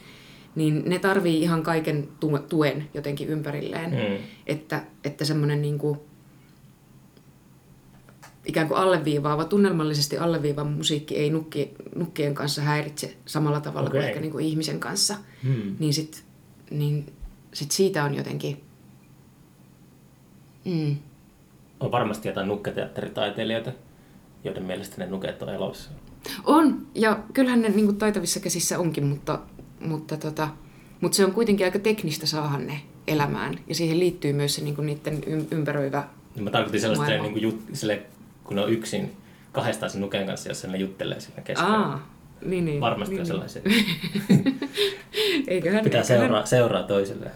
niin ne tarvii ihan kaiken tuen jotenkin ympärilleen. Mm. Että, että semmoinen niin kuin, ikään kuin alleviivaava, tunnelmallisesti alleviivaava musiikki ei nukki, nukkien kanssa häiritse samalla tavalla okay. kuin ehkä niin kuin ihmisen kanssa, hmm. niin sitten niin sit siitä on jotenkin... Mm. On varmasti jotain nukketeatteritaiteilijoita, joiden mielestä ne nuket on elossa. On, ja kyllähän ne niin kuin taitavissa käsissä onkin, mutta, mutta, tota, mutta se on kuitenkin aika teknistä saada ne elämään. Ja siihen liittyy myös se niin kuin niiden ympäröivä Mä tarkoitin sellaista niin kuin jut, sille kun on yksin kahdestaan sen nuken kanssa, jos ne juttelee siinä keskellä. Aa, niin, niin, Varmasti niin, on sellaisia. eiköhän, Pitää eiköhän... seuraa, seuraa toisilleen.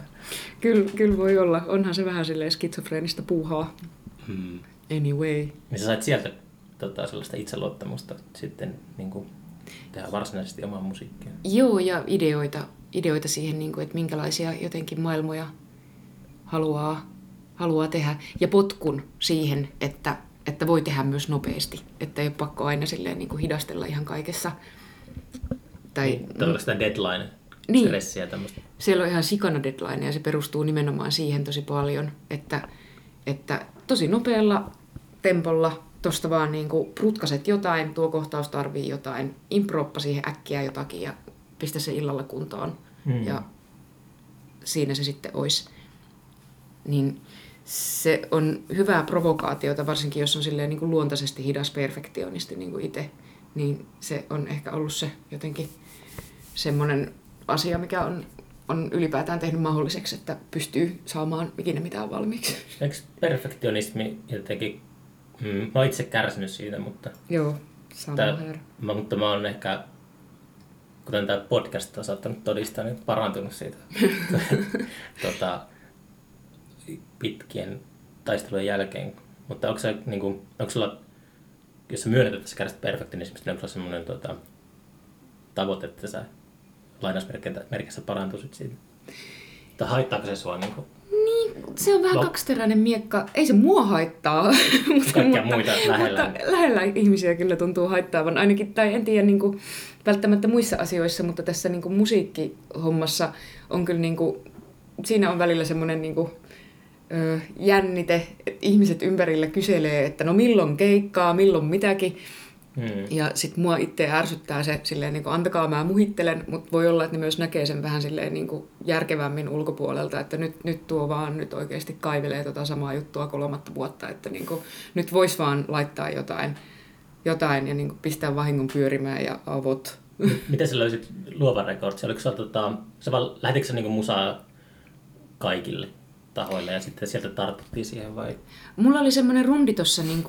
Kyllä, kyllä voi olla. Onhan se vähän silleen skitsofreenista puuhaa. Hmm. Anyway. Niin sä sait sieltä tota, sellaista itseluottamusta sitten niin kuin, tehdä varsinaisesti omaa musiikkia. Joo, ja ideoita, ideoita siihen, niin kuin, että minkälaisia jotenkin maailmoja haluaa, haluaa tehdä. Ja potkun siihen, että että voi tehdä myös nopeasti, että ei ole pakko aina silleen niin kuin hidastella ihan kaikessa. Tai, niin, tällaista deadline niin, stressiä tämmöistä. Siellä on ihan sikana deadline ja se perustuu nimenomaan siihen tosi paljon, että, että tosi nopealla tempolla tuosta vaan niin kuin prutkaset jotain, tuo kohtaus tarvii jotain, improppa siihen äkkiä jotakin ja pistä se illalla kuntoon. Hmm. Ja siinä se sitten olisi. Niin se on hyvää provokaatiota, varsinkin jos on silleen niin kuin luontaisesti hidas perfektionisti niin kuin itse, niin se on ehkä ollut se jotenkin semmoinen asia, mikä on, on ylipäätään tehnyt mahdolliseksi, että pystyy saamaan ikinä mitään valmiiksi. Eikö perfektionismi jotenkin, mm, mä oon itse kärsinyt siitä, mutta... Joo, sama tää, mä, mutta mä oon ehkä, kuten tämä podcast on saattanut todistaa, niin parantunut siitä. tota, pitkien taistelujen jälkeen. Mutta onko, se, niin kuin, onko sulla, jos sä myönnät, että sä kärsit perfektionismista, niin onko sulla semmoinen tota, tavoite, että sä lainausmerkissä parantuisit siitä? Tai haittaako se sua? Niin, kuin, niin se on vähän Lop... kaksiteräinen miekka. Ei se mua haittaa. mutta, Kaikkia mutta, muita lähellä. Mutta lähellä ihmisiä kyllä tuntuu haittaavan. Ainakin, tai en tiedä niin kuin, välttämättä muissa asioissa, mutta tässä niin kuin, musiikkihommassa on kyllä niin kuin, siinä on välillä semmoinen niin kuin, jännite, että ihmiset ympärillä kyselee, että no milloin keikkaa, milloin mitäkin. Hmm. Ja sitten mua itse ärsyttää se silleen, niin kuin, antakaa mä muhittelen, mutta voi olla, että ne myös näkee sen vähän silleen niin kuin järkevämmin ulkopuolelta, että nyt, nyt tuo vaan nyt oikeasti kaivelee tota samaa juttua kolmatta vuotta, että niin kuin, nyt vois vaan laittaa jotain, jotain ja niin kuin pistää vahingon pyörimään ja avot. Miten sä löysit luovan rekordsi? Oliko sä, tota, sä vaan, lähetitkö sä niin musaa kaikille? tahoille ja sitten sieltä tartuttiin siihen vai? Mulla oli semmoinen rundi tuossa niin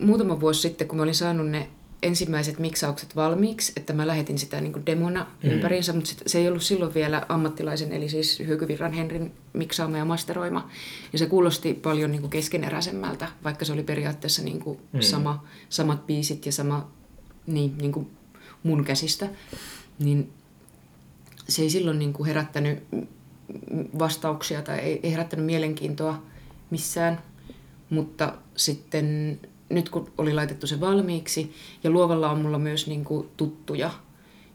muutama vuosi sitten, kun mä olin saanut ne ensimmäiset miksaukset valmiiksi, että mä lähetin sitä niin kuin demona mm. ympäriinsä, mutta se ei ollut silloin vielä ammattilaisen, eli siis Hyökyvirran Henrin miksaama ja masteroima. Ja se kuulosti paljon niin kuin keskeneräisemmältä, vaikka se oli periaatteessa niin kuin mm. sama, samat biisit ja sama niin, niin kuin mun käsistä, niin se ei silloin niin kuin herättänyt vastauksia tai ei, ei herättänyt mielenkiintoa missään. Mutta sitten nyt kun oli laitettu se valmiiksi ja luovalla on mulla myös niin kuin tuttuja,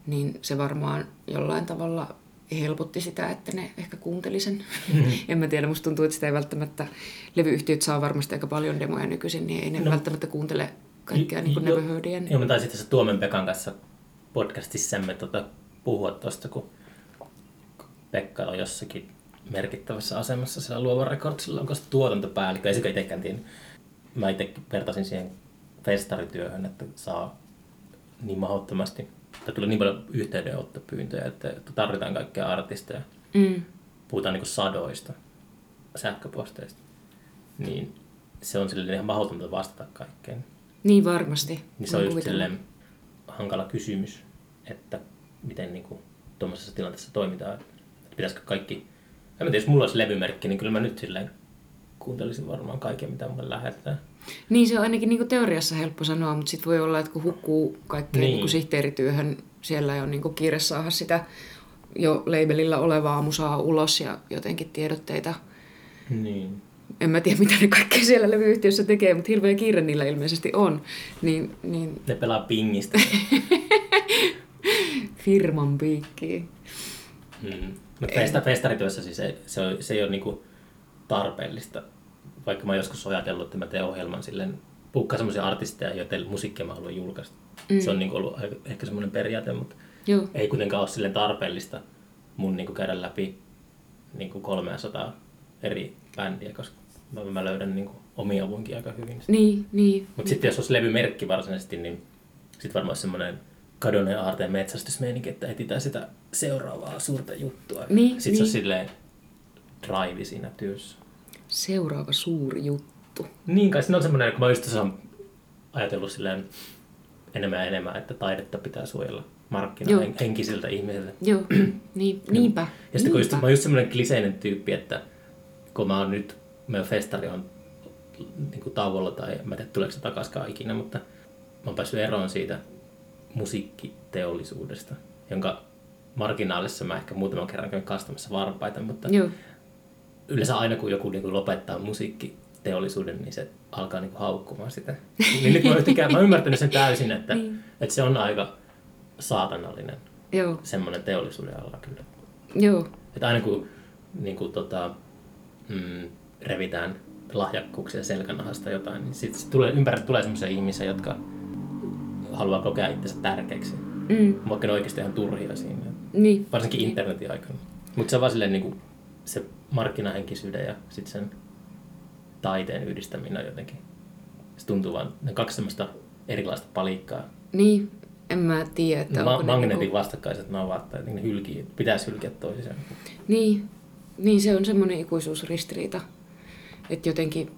niin se varmaan jollain tavalla helpotti sitä, että ne ehkä kuunteli sen. Mm-hmm. en mä tiedä, musta tuntuu, että sitä ei välttämättä, levyyhtiöt saa varmasti aika paljon demoja nykyisin, niin ei ne no, välttämättä kuuntele kaikkea niin kuin Never Heardia. Joo, mä taisin tässä Tuomen Pekan kanssa podcastissamme tota, puhua tuosta, kun Pekka on jossakin merkittävässä asemassa siellä Luova Recordsilla, onko se tuotantopäällikkö, ei se itsekään tiedä. Mä itse vertasin siihen festarityöhön, että saa niin mahdottomasti, että tulee niin paljon yhteydenottopyyntöjä, että tarvitaan kaikkia artisteja. Mm. Puhutaan niin sadoista sähköposteista. Niin se on silleen ihan mahdotonta vastata kaikkeen. Niin varmasti. Niin se on just silleen hankala kysymys, että miten niin kuin, tuommoisessa tilanteessa toimitaan. Että pitäisikö kaikki... En tiedä, jos mulla olisi levymerkki, niin kyllä mä nyt silleen kuuntelisin varmaan kaiken, mitä mulle lähettää. Niin, se on ainakin niin kuin teoriassa helppo sanoa, mutta sitten voi olla, että kun hukkuu kaikkeen niin. niin sihteerityöhön, siellä on niin kuin kiire saada sitä jo labelilla olevaa musaa ulos ja jotenkin tiedotteita. Niin. En mä tiedä, mitä ne kaikkea siellä levyyhtiössä tekee, mutta hirveä kiire niillä ilmeisesti on. Niin, niin... Ne pelaa pingistä. Firman piikkiin. Hmm. Mutta festa, festarityössä siis se, se, on, se ei ole niinku tarpeellista. Vaikka mä joskus ajatellut, että mä teen ohjelman silleen, puukkaa semmoisia artisteja, joiden musiikkia mä haluan julkaista. Mm. Se on niinku ollut ehkä semmoinen periaate, mutta Joo. ei kuitenkaan ole silleen tarpeellista mun niinku käydä läpi niinku 300 eri bändiä, koska mä, mä löydän niinku omia avunkin aika hyvin. Niin, niin. Mutta sitten jos olisi levymerkki varsinaisesti, niin sitten varmaan semmoinen kadonneen aarteen metsästysmeininki, että etsitään sitä seuraavaa suurta juttua. Niin, sitten niin. se on niin. silleen drive siinä työssä. Seuraava suuri juttu. Niin kai, siinä on semmoinen, kun mä just ajatellut silleen enemmän ja enemmän, että taidetta pitää suojella markkinahenkisiltä ihmisiltä. Joo, niin, niinpä. Ja sitten kun just, mä oon just semmoinen kliseinen tyyppi, että kun mä oon nyt, meidän festari on niin kuin tauolla tai mä en tiedä tuleeko se takaskaan ikinä, mutta mä oon päässyt eroon siitä musiikkiteollisuudesta, jonka marginaalissa mä ehkä muutaman kerran käyn kastamassa varpaita, mutta Joo. Yleensä aina kun joku niin kuin lopettaa musiikkiteollisuuden, niin se alkaa niin kuin haukkumaan sitä. niin nyt mä, yhtäkään, mä ymmärtänyt sen täysin, että, niin. että se on aika saatanallinen Joo. semmoinen teollisuuden ala kyllä. Joo. Että aina kun niin kuin, tota, mm, revitään lahjakkuuksia selkänahasta jotain, niin sitten tulee, ympärille tulee sellaisia ihmisiä, jotka haluaa kokea itsensä tärkeäksi. Mm. Vaikka ne oikeasti ihan turhia siinä. Niin. Varsinkin internetin aikana. Mutta se on vaan silleen, niin kuin, se markkinahenkisyyden ja sitten sen taiteen yhdistäminen on jotenkin. Se tuntuu vaan, ne kaksi semmoista erilaista palikkaa. Niin, en mä tiedä, että Ma- Magneetin niinku... vastakkaiset navat tai ne hylkii, pitäisi hylkiä toisiaan. Niin, niin se on semmoinen ikuisuusristiriita, että jotenkin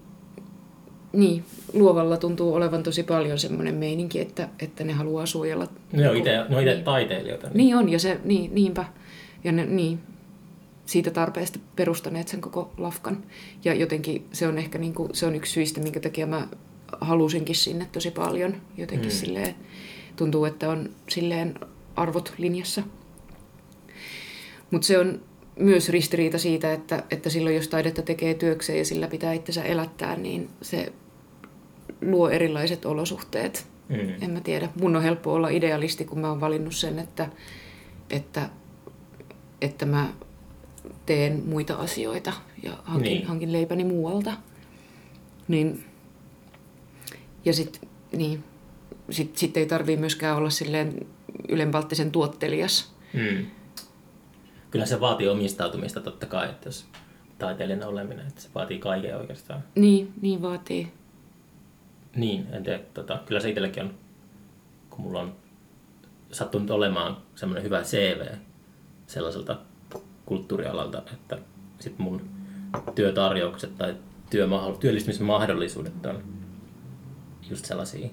niin, luovalla tuntuu olevan tosi paljon semmoinen meininki, että, että ne haluaa suojella. Ne on itse, ne on itse niin. taiteilijoita. Niin. niin on, ja se, niin, niinpä. Ja ne, niin, siitä tarpeesta perustaneet sen koko lafkan. Ja jotenkin se on ehkä niin kuin, se on yksi syistä, minkä takia mä halusinkin sinne tosi paljon. Jotenkin mm. silleen, tuntuu, että on silleen arvot linjassa. Mutta se on myös ristiriita siitä, että, että silloin jos taidetta tekee työkseen ja sillä pitää itsensä elättää, niin se luo erilaiset olosuhteet. Mm. En mä tiedä. Mun on helppo olla idealisti, kun mä oon valinnut sen, että, että, että mä teen muita asioita ja hankin, niin. hankin leipäni muualta. Niin, ja sitten niin, sit, sit ei tarvii myöskään olla silleen ylenpalttisen tuottelias. Mm. Kyllä se vaatii omistautumista totta kai, että jos taiteilijana oleminen, että se vaatii kaiken oikeastaan. Niin, niin vaatii. Niin, en tiedä. Tota, kyllä se itselläkin on, kun mulla on sattunut olemaan semmoinen hyvä CV sellaiselta kulttuurialalta, että sit mun työtarjoukset tai työllistymismahdollisuudet on just sellaisia.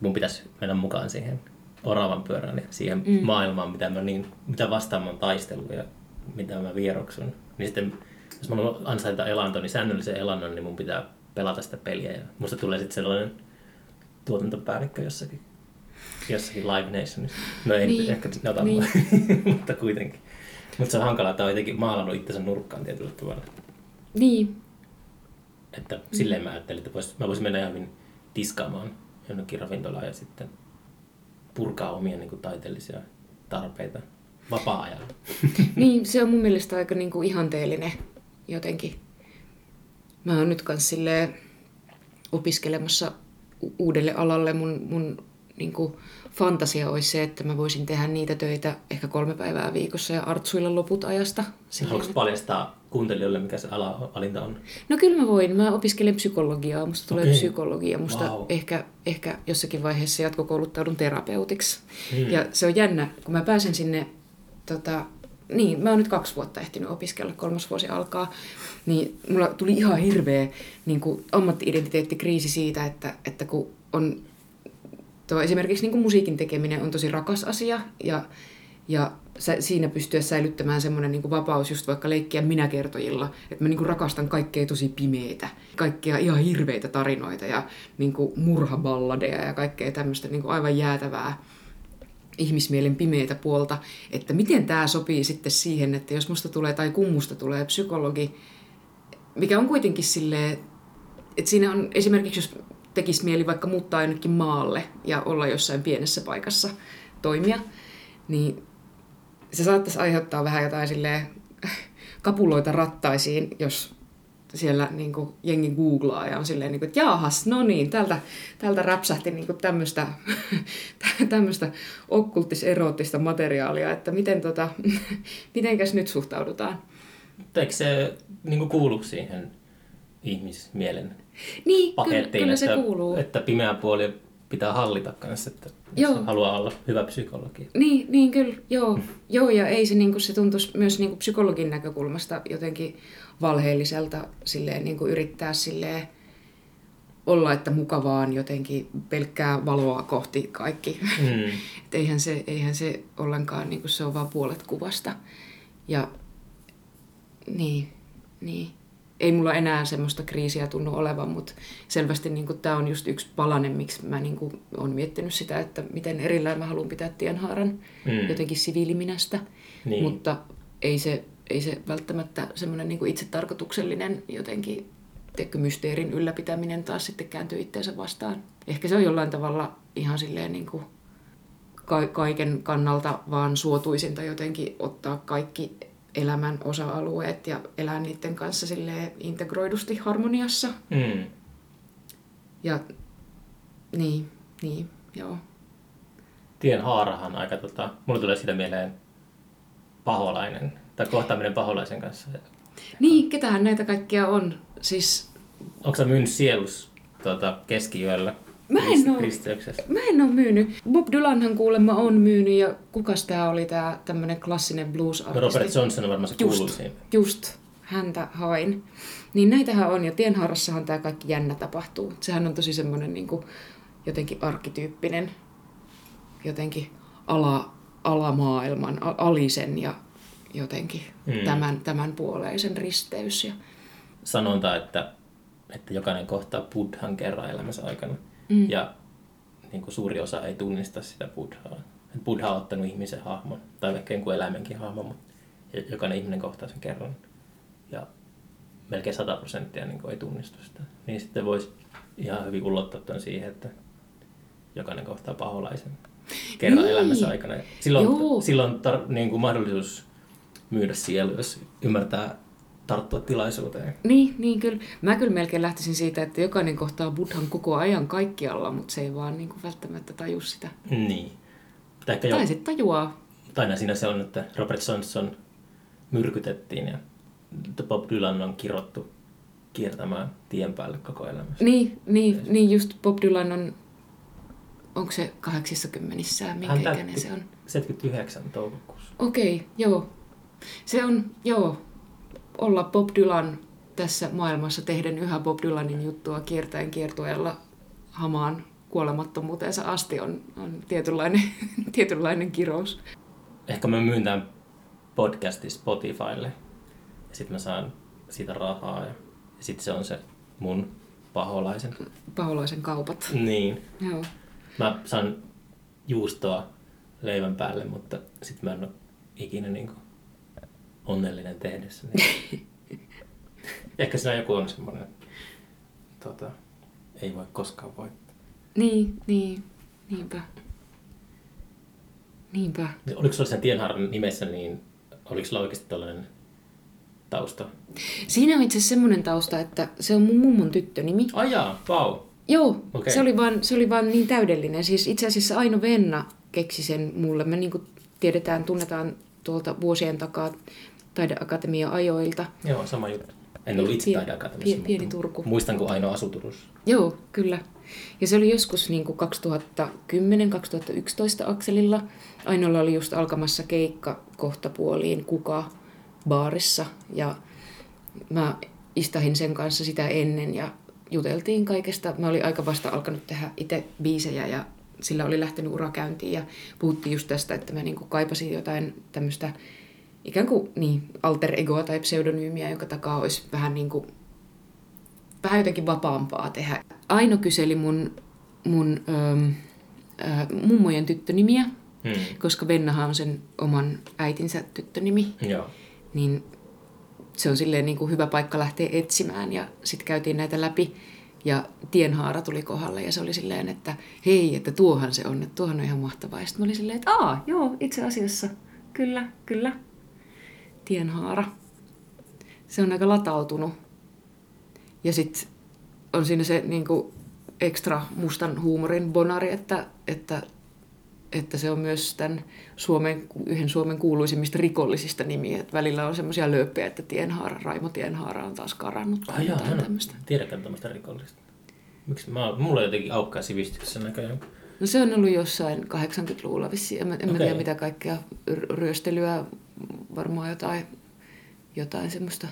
Mun pitäisi mennä mukaan siihen oravan pyörään ja siihen mm. maailmaan, mitä, mä niin, mitä vastaan mä oon taistellut ja mitä mä vieroksun. Niin sitten, jos mä haluan ansaita elanto, niin säännöllisen elannon, niin mun pitää pelata sitä peliä. Ja musta tulee sitten sellainen tuotantopäällikkö jossakin jossakin Live Nationissa. No ei Niin, ehkä ne niin. mutta kuitenkin. Mutta se on hankalaa, että on jotenkin maalannut itsensä nurkkaan tietyllä tavalla. Niin, Että silleen mä ajattelin, että vois, mä voisin mennä ihan hyvin tiskaamaan jonnekin ravintolaan ja sitten purkaa omia niin kuin, taiteellisia tarpeita vapaa-ajalla. niin, se on mun mielestä aika niinku ihanteellinen jotenkin. Mä oon nyt kans silleen opiskelemassa uudelle alalle. Mun, mun niinku fantasia olisi se, että mä voisin tehdä niitä töitä ehkä kolme päivää viikossa ja artsuilla loput ajasta. Haluatko paljastaa kuuntelijoille, mikä se ala, valinta on? No kyllä mä voin. Mä opiskelen psykologiaa. Musta tulee Okei. psykologia. Musta Vau. ehkä, ehkä jossakin vaiheessa jatkokouluttaudun terapeutiksi. Hmm. Ja se on jännä, kun mä pääsen sinne, tota, niin mä oon nyt kaksi vuotta ehtinyt opiskella, kolmas vuosi alkaa, niin mulla tuli ihan hirveä niin kuin ammatti-identiteettikriisi siitä, että, että kun on tuo esimerkiksi niin kuin musiikin tekeminen on tosi rakas asia ja, ja sä, siinä pystyä säilyttämään semmoinen niin vapaus just vaikka leikkiä minäkertojilla, että mä niin kuin rakastan kaikkea tosi pimeitä, kaikkea ihan hirveitä tarinoita ja niin kuin murhaballadeja ja kaikkea tämmöistä niin kuin aivan jäätävää ihmismielen pimeitä puolta, että miten tämä sopii sitten siihen, että jos musta tulee tai kummusta tulee psykologi, mikä on kuitenkin silleen, että siinä on esimerkiksi, jos tekisi mieli vaikka muuttaa jonnekin maalle ja olla jossain pienessä paikassa toimia, niin se saattaisi aiheuttaa vähän jotain silleen kapuloita rattaisiin, jos siellä niin kuin, jengi googlaa ja on silleen, niin kuin, että jaahas, no niin, täältä, täältä räpsähti niin tämmöistä, tämmöistä okkultis-eroottista materiaalia, että miten, tota, mitenkäs nyt suhtaudutaan. Eikö se niin kuin kuulu siihen ihmismielen Niin, kyllä, pakettiin, kyllä että, se kuuluu. että pimeä puoli pitää hallita kanssa, että Joo. haluaa olla hyvä psykologi. Niin, niin kyllä, joo. joo ja ei se, niin kuin, se tuntuisi myös niin kuin psykologin näkökulmasta jotenkin valheelliselta silleen, niin kuin yrittää silleen olla, että mukavaan jotenkin pelkkää valoa kohti kaikki. Mm. Et eihän, se, eihän se ollenkaan, niin kuin se on vaan puolet kuvasta. Ja niin, niin. Ei mulla enää semmoista kriisiä tunnu olevan, mutta selvästi niin tämä on just yksi palanen, miksi mä niin kuin, olen miettinyt sitä, että miten erillään mä haluan pitää tienhaaran Mm. jotenkin siviiliminästä. Niin. Mutta ei se, ei se välttämättä semmoinen niin itsetarkoituksellinen jotenkin tiedätkö, mysteerin ylläpitäminen taas sitten kääntyy itteensä vastaan. Ehkä se on jollain tavalla ihan silleen niin kuin ka- kaiken kannalta vaan suotuisinta jotenkin ottaa kaikki elämän osa-alueet ja elää niiden kanssa silleen integroidusti harmoniassa. Mm. Ja niin, niin, joo. Tien haarahan aika, tota, mulla tulee siitä mieleen paholainen, tai kohtaaminen paholaisen kanssa. Niin, ketähän näitä kaikkia on? Siis Onko sä myynyt sielus tuota, keskiyöllä Mä en oo. risteyksessä? Mä en ole myynyt. Bob Dylanhan kuulemma on myynyt ja kukas tää oli tää tämmönen klassinen blues-artisti? Robert Johnson on varmaan se Just. kuuluisin. Just, häntä hain. Niin näitähän on ja Tienhaarassahan tämä kaikki jännä tapahtuu. Sehän on tosi semmoinen niin jotenkin arkkityyppinen, jotenkin ala, alamaailman, alisen ja jotenkin mm. tämän, tämän puoleisen risteys. Ja, Sanonta, että, että jokainen kohtaa buddhan kerran elämänsä aikana. Mm. Ja niin kuin suuri osa ei tunnista sitä buddhaa. Buddha on ottanut ihmisen hahmon, tai ehkä jonkun eläimenkin hahmon, mutta jokainen ihminen kohtaa sen kerran. Ja melkein 100 prosenttia niin ei tunnistu sitä. Niin sitten voisi ihan hyvin ulottaa tämän siihen, että jokainen kohtaa paholaisen kerran Niin. elämänsä aikana. Silloin, Joo. silloin on tar- niin kuin mahdollisuus myydä sielu, jos ymmärtää tarttua tilaisuuteen. niin, niin kyllä. Mä kyllä melkein lähtisin siitä, että jokainen kohtaa buddhan koko ajan kaikkialla, mutta se ei vaan niin kuin välttämättä taju sitä. Niin. Mutta ehkä jo, Tai sitten tajuaa. aina siinä se on, että Robert Johnson myrkytettiin ja Bob Dylan on kirottu kiertämään tien päälle koko elämässä. Niin, niin, niin just Bob Dylan on, onko se 80 minkä Hän ikäinen se on? 79 toukokuussa. Okei, joo. Se on, joo, olla Bob Dylan tässä maailmassa tehden yhä Bob Dylanin juttua kiertäen kiertueella hamaan kuolemattomuuteensa asti on, on tietynlainen, tietynlainen kirous. Ehkä mä myyn tämän podcastin Spotifylle ja sitten mä saan siitä rahaa ja, ja sitten se on se mun paholaisen. Paholaisen kaupat. Niin. Joo. Mä saan juustoa leivän päälle, mutta sitten mä en ole ikinä niin kuin onnellinen tehdessä. Niin. Ehkä siinä joku on semmoinen, tota, ei voi koskaan voittaa. Niin, niin, niinpä. Niinpä. Oliko sulla sen tienhaaran nimessä, niin oliko sulla oikeasti tällainen tausta? Siinä on itse asiassa semmoinen tausta, että se on mun mummon tyttönimi. Ai jaa, vau. Joo, okay. se, oli vaan, se oli vaan niin täydellinen. Siis itse asiassa Aino Venna keksi sen mulle. Me niin kuin tiedetään, tunnetaan tuolta vuosien takaa taideakatemian ajoilta. Joo, sama juttu. En ollut itse taideakatemiassa, pieni, pieni Turku. muistan, kun Aino asui Turussa. Joo, kyllä. Ja se oli joskus niin kuin 2010-2011 akselilla. Ainoalla oli just alkamassa keikka kohtapuoliin Kuka baarissa ja mä istahin sen kanssa sitä ennen ja juteltiin kaikesta. Mä olin aika vasta alkanut tehdä itse biisejä ja sillä oli lähtenyt ura käyntiin ja puhuttiin just tästä, että mä niin kuin kaipasin jotain tämmöistä ikään kuin niin, alter egoa tai pseudonyymiä, jonka takaa olisi vähän niin kuin, vähän jotenkin vapaampaa tehdä. Aino kyseli mun, mun ähm, äh, mummojen tyttönimiä, hmm. koska Vennahan on sen oman äitinsä tyttönimi. Joo. Niin se on silleen niin kuin hyvä paikka lähteä etsimään ja sitten käytiin näitä läpi ja tienhaara tuli kohdalle ja se oli silleen, että hei, että tuohan se on, että tuohan on ihan mahtavaa. Ja sitten mä olin silleen, että aa, joo, itse asiassa, kyllä, kyllä, tienhaara. Se on aika latautunut. Ja sitten on siinä se niin kuin ekstra mustan huumorin bonari, että, että että se on myös tämän Suomen, yhden Suomen kuuluisimmista rikollisista nimiä. Että välillä on semmoisia lööppejä, että Tienhaara, Raimo Tienhaara on taas karannut. Ai jaa, tämmöistä. Tiedäkään tämmöistä rikollista. Miksi? Mä, mulla on jotenkin aukkaa sivistyksessä näköjään. No se on ollut jossain 80-luvulla vissiin. En, en okay. tiedä mitä kaikkea ryöstelyä, varmaan jotain, jotain semmoista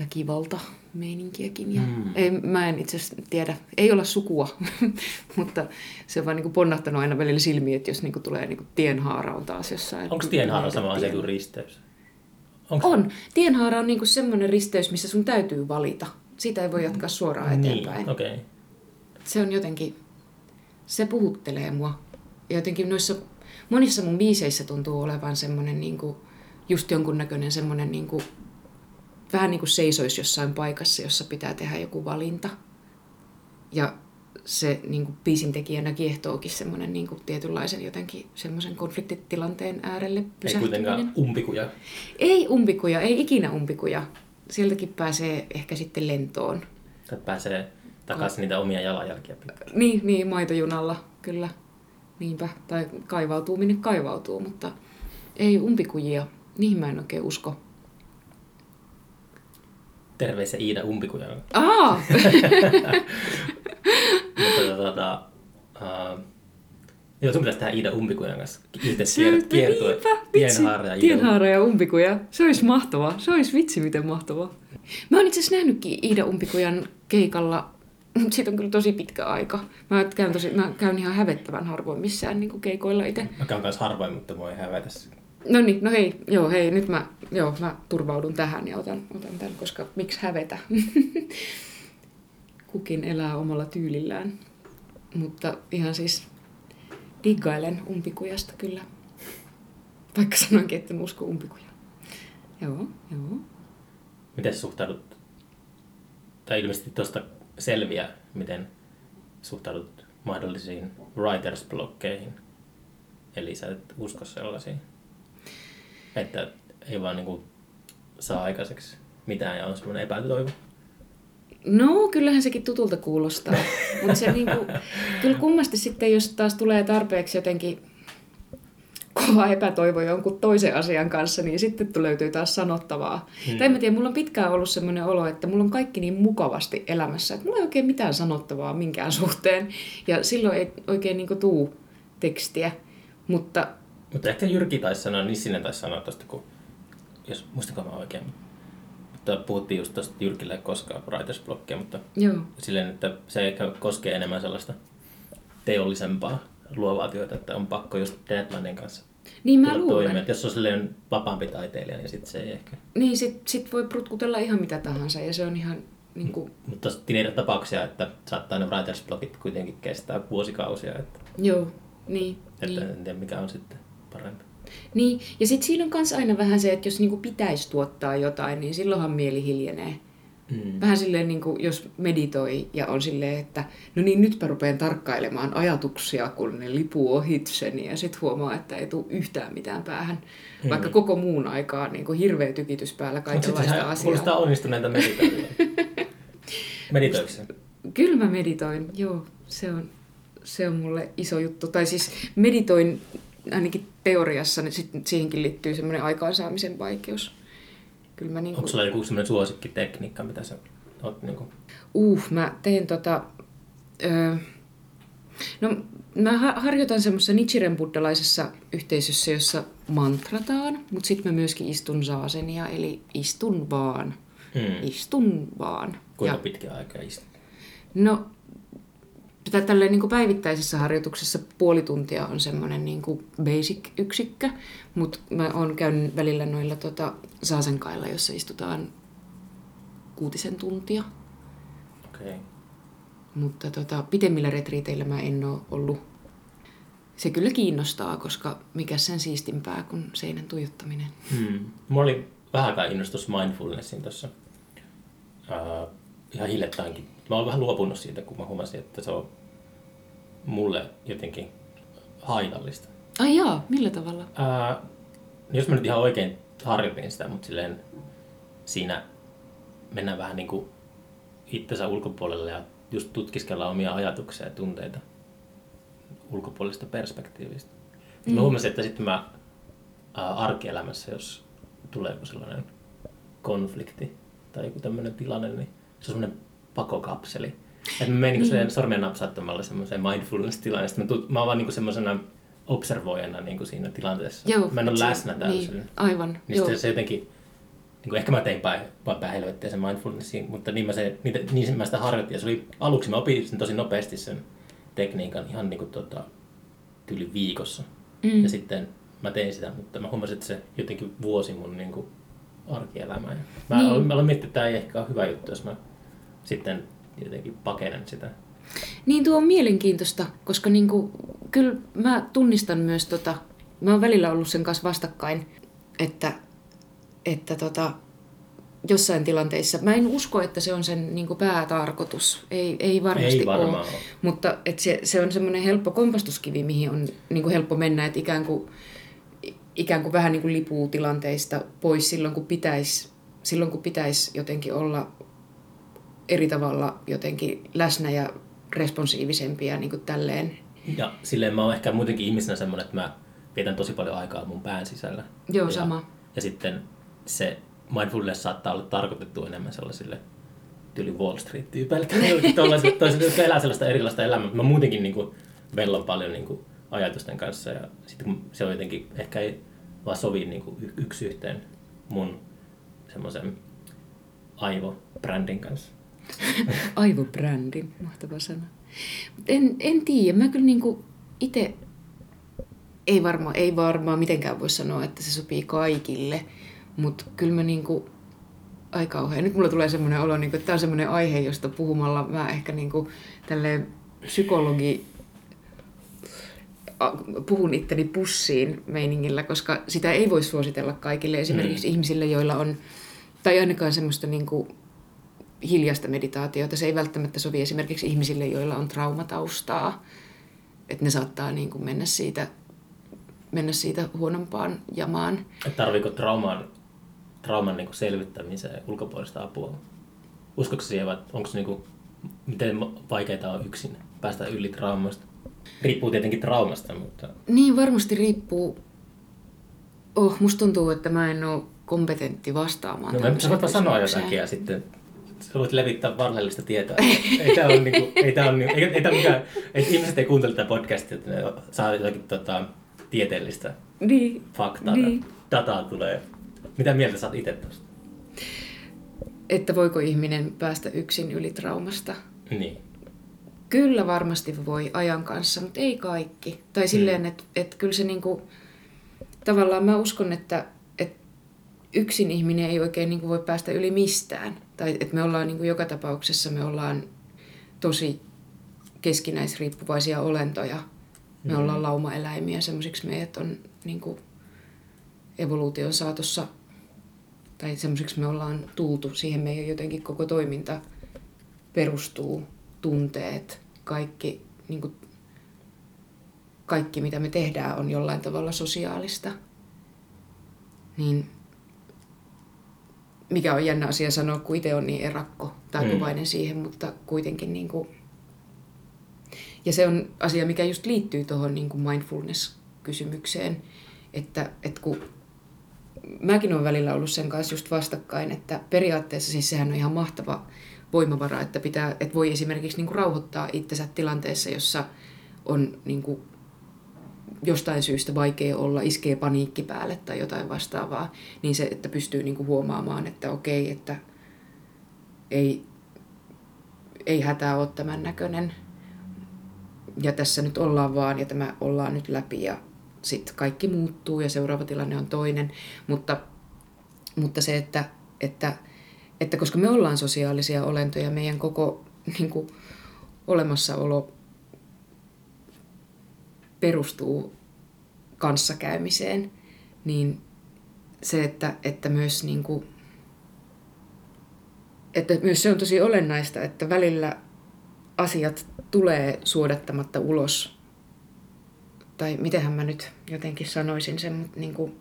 väkivalta meininkiäkin. Ja mm. ei, mä en itse asiassa tiedä, ei olla sukua, mutta se on vaan niin kuin ponnahtanut aina välillä silmiin, että jos niin kuin tulee niin kuin tienhaara on taas jossain. Onko tienhaara sama asia kuin risteys? Onko on. Tienhaara on niin kuin semmoinen risteys, missä sun täytyy valita. Siitä ei voi jatkaa suoraan niin, eteenpäin. Niin, okay. Se on jotenkin, se puhuttelee mua. Ja jotenkin noissa, monissa mun biiseissä tuntuu olevan semmoinen niin kuin, just jonkunnäköinen semmoinen niin kuin vähän niin kuin seisoisi jossain paikassa, jossa pitää tehdä joku valinta. Ja se niin kuin biisin tekijänä kiehtookin semmoinen niin kuin tietynlaisen jotenkin semmoisen konfliktitilanteen äärelle pysähtyminen. Ei kuitenkaan umpikuja. Ei umpikuja, ei ikinä umpikuja. Sieltäkin pääsee ehkä sitten lentoon. Tai pääsee takaisin niitä omia jalanjälkiä Niin, niin, maitojunalla, kyllä. Niinpä. Tai kaivautuu minne kaivautuu, mutta ei umpikujia. Niihin mä en oikein usko. Terveisiä Iida Umpikujalle. Aa! Mutta tota, uh, joo, sun pitäisi tehdä Iida Umpikujan kanssa yhteiskiertue. Tienhaara ja Tienhaara ja Umpikuja. Se olisi mahtavaa. Se olisi vitsi miten mahtavaa. Mä oon itse asiassa nähnytkin Iida Umpikujan keikalla mutta siitä on kyllä tosi pitkä aika. Mä käyn, tosi, mä käyn ihan hävettävän harvoin missään niin keikoilla itse. Mä käyn myös harvoin, mutta voi hävetä No niin, no hei, joo, hei, nyt mä, joo, mä turvaudun tähän ja otan, otan tämän, koska miksi hävetä? Kukin elää omalla tyylillään. Mutta ihan siis diggailen umpikujasta kyllä. Vaikka sanoinkin, että en usko umpikuja. Joo, joo. Miten suhtaudut, tai ilmeisesti tuosta selviä, miten suhtaudut mahdollisiin writers blokkeihin. Eli sä et usko sellaisiin? Että ei vaan niin kuin saa aikaiseksi mitään ja on semmoinen epätoivo. No, kyllähän sekin tutulta kuulostaa. Mutta se niinku, kyllä kummasti sitten, jos taas tulee tarpeeksi jotenkin kova epätoivo jonkun toisen asian kanssa, niin sitten löytyy taas sanottavaa. Hmm. Tai en mä tiedä, mulla on pitkään ollut sellainen olo, että mulla on kaikki niin mukavasti elämässä, että mulla ei oikein mitään sanottavaa minkään suhteen. Ja silloin ei oikein niin tuu tekstiä. Mutta mutta ehkä Jyrki taisi sanoa, Nissinen taisi sanoa tuosta, kun, jos muistanko mä oikein, mutta puhuttiin just tuosta Jyrkille koskaan writers mutta Joo. silleen, että se ehkä koskee enemmän sellaista teollisempaa luovaa työtä, että on pakko just deadlinen kanssa niin mä luulen. Toimia. Jos on silleen vapaampi taiteilija, niin sit se ei ehkä... Niin, sit, sit voi prutkutella ihan mitä tahansa ja se on ihan niin kuin... Mutta niitä tapauksia, että saattaa ne writers blogit kuitenkin kestää vuosikausia. Että... Joo, Niin, Että niin. en tiedä mikä on sitten parempi. Niin, ja sitten siinä on myös aina vähän se, että jos niinku pitäisi tuottaa jotain, niin silloinhan mieli hiljenee. Mm. Vähän silleen, niin kuin, jos meditoi ja on silleen, että no niin, nytpä rupean tarkkailemaan ajatuksia, kun ne lipuu ohitseni ja sitten huomaa, että ei tule yhtään mitään päähän. Mm. Vaikka koko muun aikaa niin kuin hirveä tykitys päällä kaikenlaista asiaa. kuulostaa onnistuneelta meditoilta. Meditoiko se? Kyllä mä meditoin, joo. Se on, se on mulle iso juttu. Tai siis meditoin ainakin teoriassa, niin sit, siihenkin liittyy semmoinen aikaansaamisen vaikeus. Kyllä mä niin Onko sulla joku semmoinen suosikkitekniikka, mitä sä oot niinku... Uh, mä teen tota... Öö, no, mä ha- harjoitan semmoisessa Nichiren buddhalaisessa yhteisössä, jossa mantrataan, mutta sitten mä myöskin istun zaasenia, eli istun vaan. Mm. Istun vaan. Kuinka Ja- pitkä aika istut? No, tätä tälleen niin kuin päivittäisessä harjoituksessa puoli tuntia on semmoinen niin kuin basic-yksikkö, mutta mä oon käynyt välillä noilla tota, saasenkailla, jossa istutaan kuutisen tuntia. Okei. Okay. Mutta tota, pitemmillä retriiteillä mä en ole ollut. Se kyllä kiinnostaa, koska mikä sen siistimpää kuin seinän tuijottaminen. Hmm. Mulla oli vähän aikaa innostus mindfulnessin tuossa uh, ihan hiljattainkin. Mä oon vähän luopunut siitä, kun mä huomasin, että se on mulle jotenkin haitallista. Ai jaa, millä tavalla? Uh, jos mä nyt ihan oikein harjoitin sitä, mutta silleen siinä mennään vähän niin kuin itsensä ulkopuolelle ja just tutkiskellaan omia ajatuksia ja tunteita ulkopuolisesta perspektiivistä. Mm. Mä huomasin, että sitten mä ää, arkielämässä, jos tulee joku sellainen konflikti tai joku tämmöinen tilanne, niin se on semmoinen pakokapseli. Että mä menen niin. sormen napsauttamalla semmoiseen mindfulness-tilaan, ja sitten mä, tuut, mä oon vaan niinku semmoisena observoijana niinku siinä tilanteessa. Joo, mä en ole läsnä täysin. Niin, aivan, Niin joo. se jotenkin, niin kuin ehkä mä tein päin, päin helvettiä sen mindfulnessin, mutta niin mä, se, niitä, niin mä sitä harjoitin. Ja se oli, aluksi mä opin sen tosi nopeasti sen tekniikan ihan niin kuin tota, tyyli viikossa. Mm. Ja sitten mä tein sitä, mutta mä huomasin, että se jotenkin vuosi mun niin kuin arkielämää. Ja Mä, Niin. niin. aloin, mä aloin miettiä, että tämä ei ehkä ole hyvä juttu, jos mä sitten jotenkin pakenen sitä. Niin tuo on mielenkiintoista, koska niinku, kyllä mä tunnistan myös, tota, mä oon välillä ollut sen kanssa vastakkain, että, että tota, jossain tilanteissa, mä en usko, että se on sen niinku päätarkoitus, ei, ei varmasti Ei ole, ole. mutta et se, se on semmoinen helppo kompastuskivi, mihin on niinku helppo mennä, että ikään kuin, ikään kuin vähän niin kuin lipuu tilanteista pois silloin, kun pitäisi silloin, kun pitäisi jotenkin olla eri tavalla jotenkin läsnä ja responsiivisempia niin kuin tälleen. Ja silleen mä oon ehkä muutenkin ihmisenä semmoinen, että mä vietän tosi paljon aikaa mun pään sisällä. Joo, ja, sama. Ja sitten se mindfulness saattaa olla tarkoitettu enemmän sellaisille tyyli Wall Street-tyypeille. Jotka elää sellaista erilaista elämää. Mä muutenkin niin kuin, vellon paljon niin kuin, ajatusten kanssa ja sitten kun se on jotenkin ehkä ei vaan sovi niin kuin, yksi yhteen mun semmoisen aivobrändin kanssa. Aivobrändi, mahtava sana. Mut En, en tiedä, mä kyllä niinku itse ei varmaan ei varmaan mitenkään voi sanoa, että se sopii kaikille, mutta kyllä mä niinku ai kauhean. Nyt mulla tulee semmoinen olo, niinku, että tämä on semmoinen aihe, josta puhumalla mä ehkä niinku tälleen psykologi puhun itteni pussiin meiningillä, koska sitä ei voi suositella kaikille. Esimerkiksi mm. ihmisille, joilla on, tai ainakaan semmoista niinku hiljaista meditaatiota. Se ei välttämättä sovi esimerkiksi ihmisille, joilla on traumataustaa. Että ne saattaa niin kuin mennä, siitä, mennä siitä huonompaan jamaan. Tarviiko trauman, trauman niin selvittämiseen ulkopuolista apua? Uskotko siihen vai onko se niin kuin, miten vaikeaa on yksin päästä yli traumasta? Riippuu tietenkin traumasta, mutta Niin varmasti riippuu. Oh, musta tuntuu, että mä en ole kompetentti vastaamaan. no, mä sanoa jotakin ja sitten sä voit levittää valheellista tietoa. ei tää on niinku, ei tää on niinku, ei, ei tää mikään, että ihmiset ei kuuntele tätä podcastia, että ne saa jotakin tota, tieteellistä Niin, faktaa, Niin. dataa tulee. Mitä mieltä sä oot itse tosta? että voiko ihminen päästä yksin yli traumasta. Niin. Kyllä varmasti voi ajan kanssa, mutta ei kaikki. Tai silleen, että et kyllä se niinku, tavallaan mä uskon, että et yksin ihminen ei oikein niinku voi päästä yli mistään. Tai että me ollaan niinku joka tapauksessa, me ollaan tosi keskinäisriippuvaisia olentoja. Me mm. ollaan laumaeläimiä, semmoisiksi meidät on niin kuin, evoluution saatossa, tai semmoisiksi me ollaan tultu, siihen meidän jotenkin koko toiminta perustuu, tunteet, kaikki, niin kuin, kaikki mitä me tehdään on jollain tavalla sosiaalista. Niin mikä on jännä asia sanoa, kun itse on niin erakko taipuvainen mm. siihen, mutta kuitenkin niin kuin, ja se on asia, mikä just liittyy tuohon niin mindfulness-kysymykseen, että, että kun mäkin olen välillä ollut sen kanssa just vastakkain, että periaatteessa siis sehän on ihan mahtava voimavara, että, pitää, että voi esimerkiksi niin kuin rauhoittaa itsensä tilanteessa, jossa on niin kuin jostain syystä vaikea olla, iskee paniikki päälle tai jotain vastaavaa, niin se, että pystyy niin kuin huomaamaan, että okei, että ei, ei hätää ole tämän näköinen. Ja tässä nyt ollaan vaan ja tämä ollaan nyt läpi ja sitten kaikki muuttuu ja seuraava tilanne on toinen. Mutta, mutta se, että, että, että koska me ollaan sosiaalisia olentoja, meidän koko niin kuin, olemassaolo perustuu kanssakäymiseen, niin se, että, että myös niin kuin, että myös se on tosi olennaista, että välillä asiat tulee suodattamatta ulos. Tai mitenhän mä nyt jotenkin sanoisin sen, mutta niin kuin,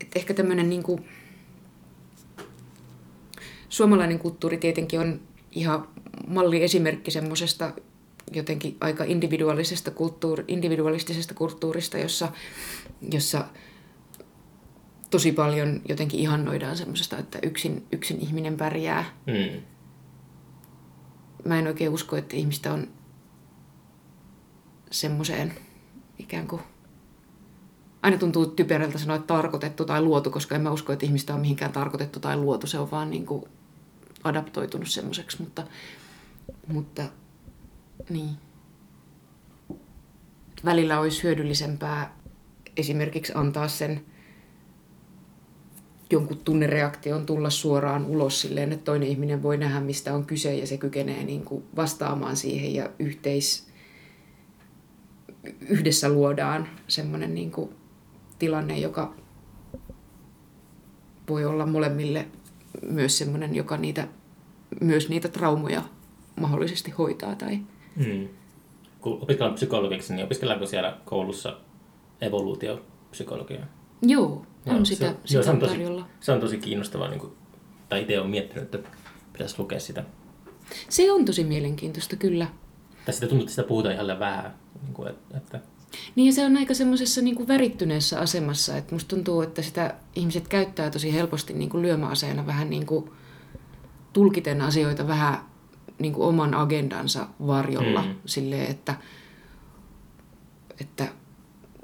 että ehkä tämmöinen niin kuin, suomalainen kulttuuri tietenkin on ihan malliesimerkki semmoisesta jotenkin aika individuaalisesta kulttuur, individualistisesta kulttuurista, jossa, jossa tosi paljon jotenkin ihannoidaan semmoisesta, että yksin, yksin ihminen pärjää. Mm. Mä en oikein usko, että ihmistä on semmoiseen ikään kuin... Aina tuntuu typerältä sanoa, että tarkoitettu tai luotu, koska en mä usko, että ihmistä on mihinkään tarkoitettu tai luotu. Se on vaan niin kuin adaptoitunut semmoiseksi, mutta, mutta niin. Välillä olisi hyödyllisempää esimerkiksi antaa sen jonkun tunnereaktion tulla suoraan ulos silleen, että toinen ihminen voi nähdä, mistä on kyse ja se kykenee niin kuin vastaamaan siihen ja yhteis, yhdessä luodaan semmoinen niin kuin tilanne, joka voi olla molemmille myös semmoinen, joka niitä, myös niitä traumoja mahdollisesti hoitaa tai, Mm. Kun opiskellaan psykologiksi, niin opiskellaanko siellä koulussa evoluutiopsykologiaa? Joo, on joo, sitä, se, sitä joo, se, on tosi, tarjolla. Se on tosi kiinnostavaa, niin kuin, tai itse olen miettinyt, että pitäisi lukea sitä. Se on tosi mielenkiintoista, kyllä. Tai sitä tuntuu, että sitä puhutaan ihan vähän. Niin kuin, että... Niin se on aika semmoisessa niin värittyneessä asemassa, että musta tuntuu, että sitä ihmiset käyttää tosi helposti niin kuin lyömäaseena vähän niin kuin tulkiten asioita vähän niin kuin oman agendansa varjolla mm. silleen, että, että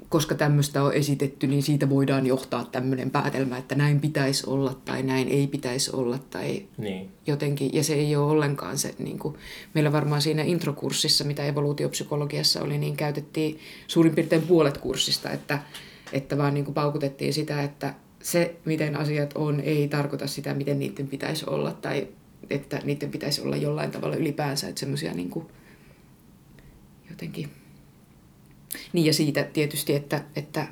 koska tämmöistä on esitetty, niin siitä voidaan johtaa tämmöinen päätelmä, että näin pitäisi olla tai näin ei pitäisi olla tai niin. jotenkin. Ja se ei ole ollenkaan se, niin kuin, meillä varmaan siinä introkurssissa, mitä evoluutiopsykologiassa oli, niin käytettiin suurin piirtein puolet kurssista, että, että vaan niin kuin paukutettiin sitä, että se, miten asiat on, ei tarkoita sitä, miten niiden pitäisi olla tai että niiden pitäisi olla jollain tavalla ylipäänsä, että semmoisia niin jotenkin... Niin ja siitä tietysti, että, että,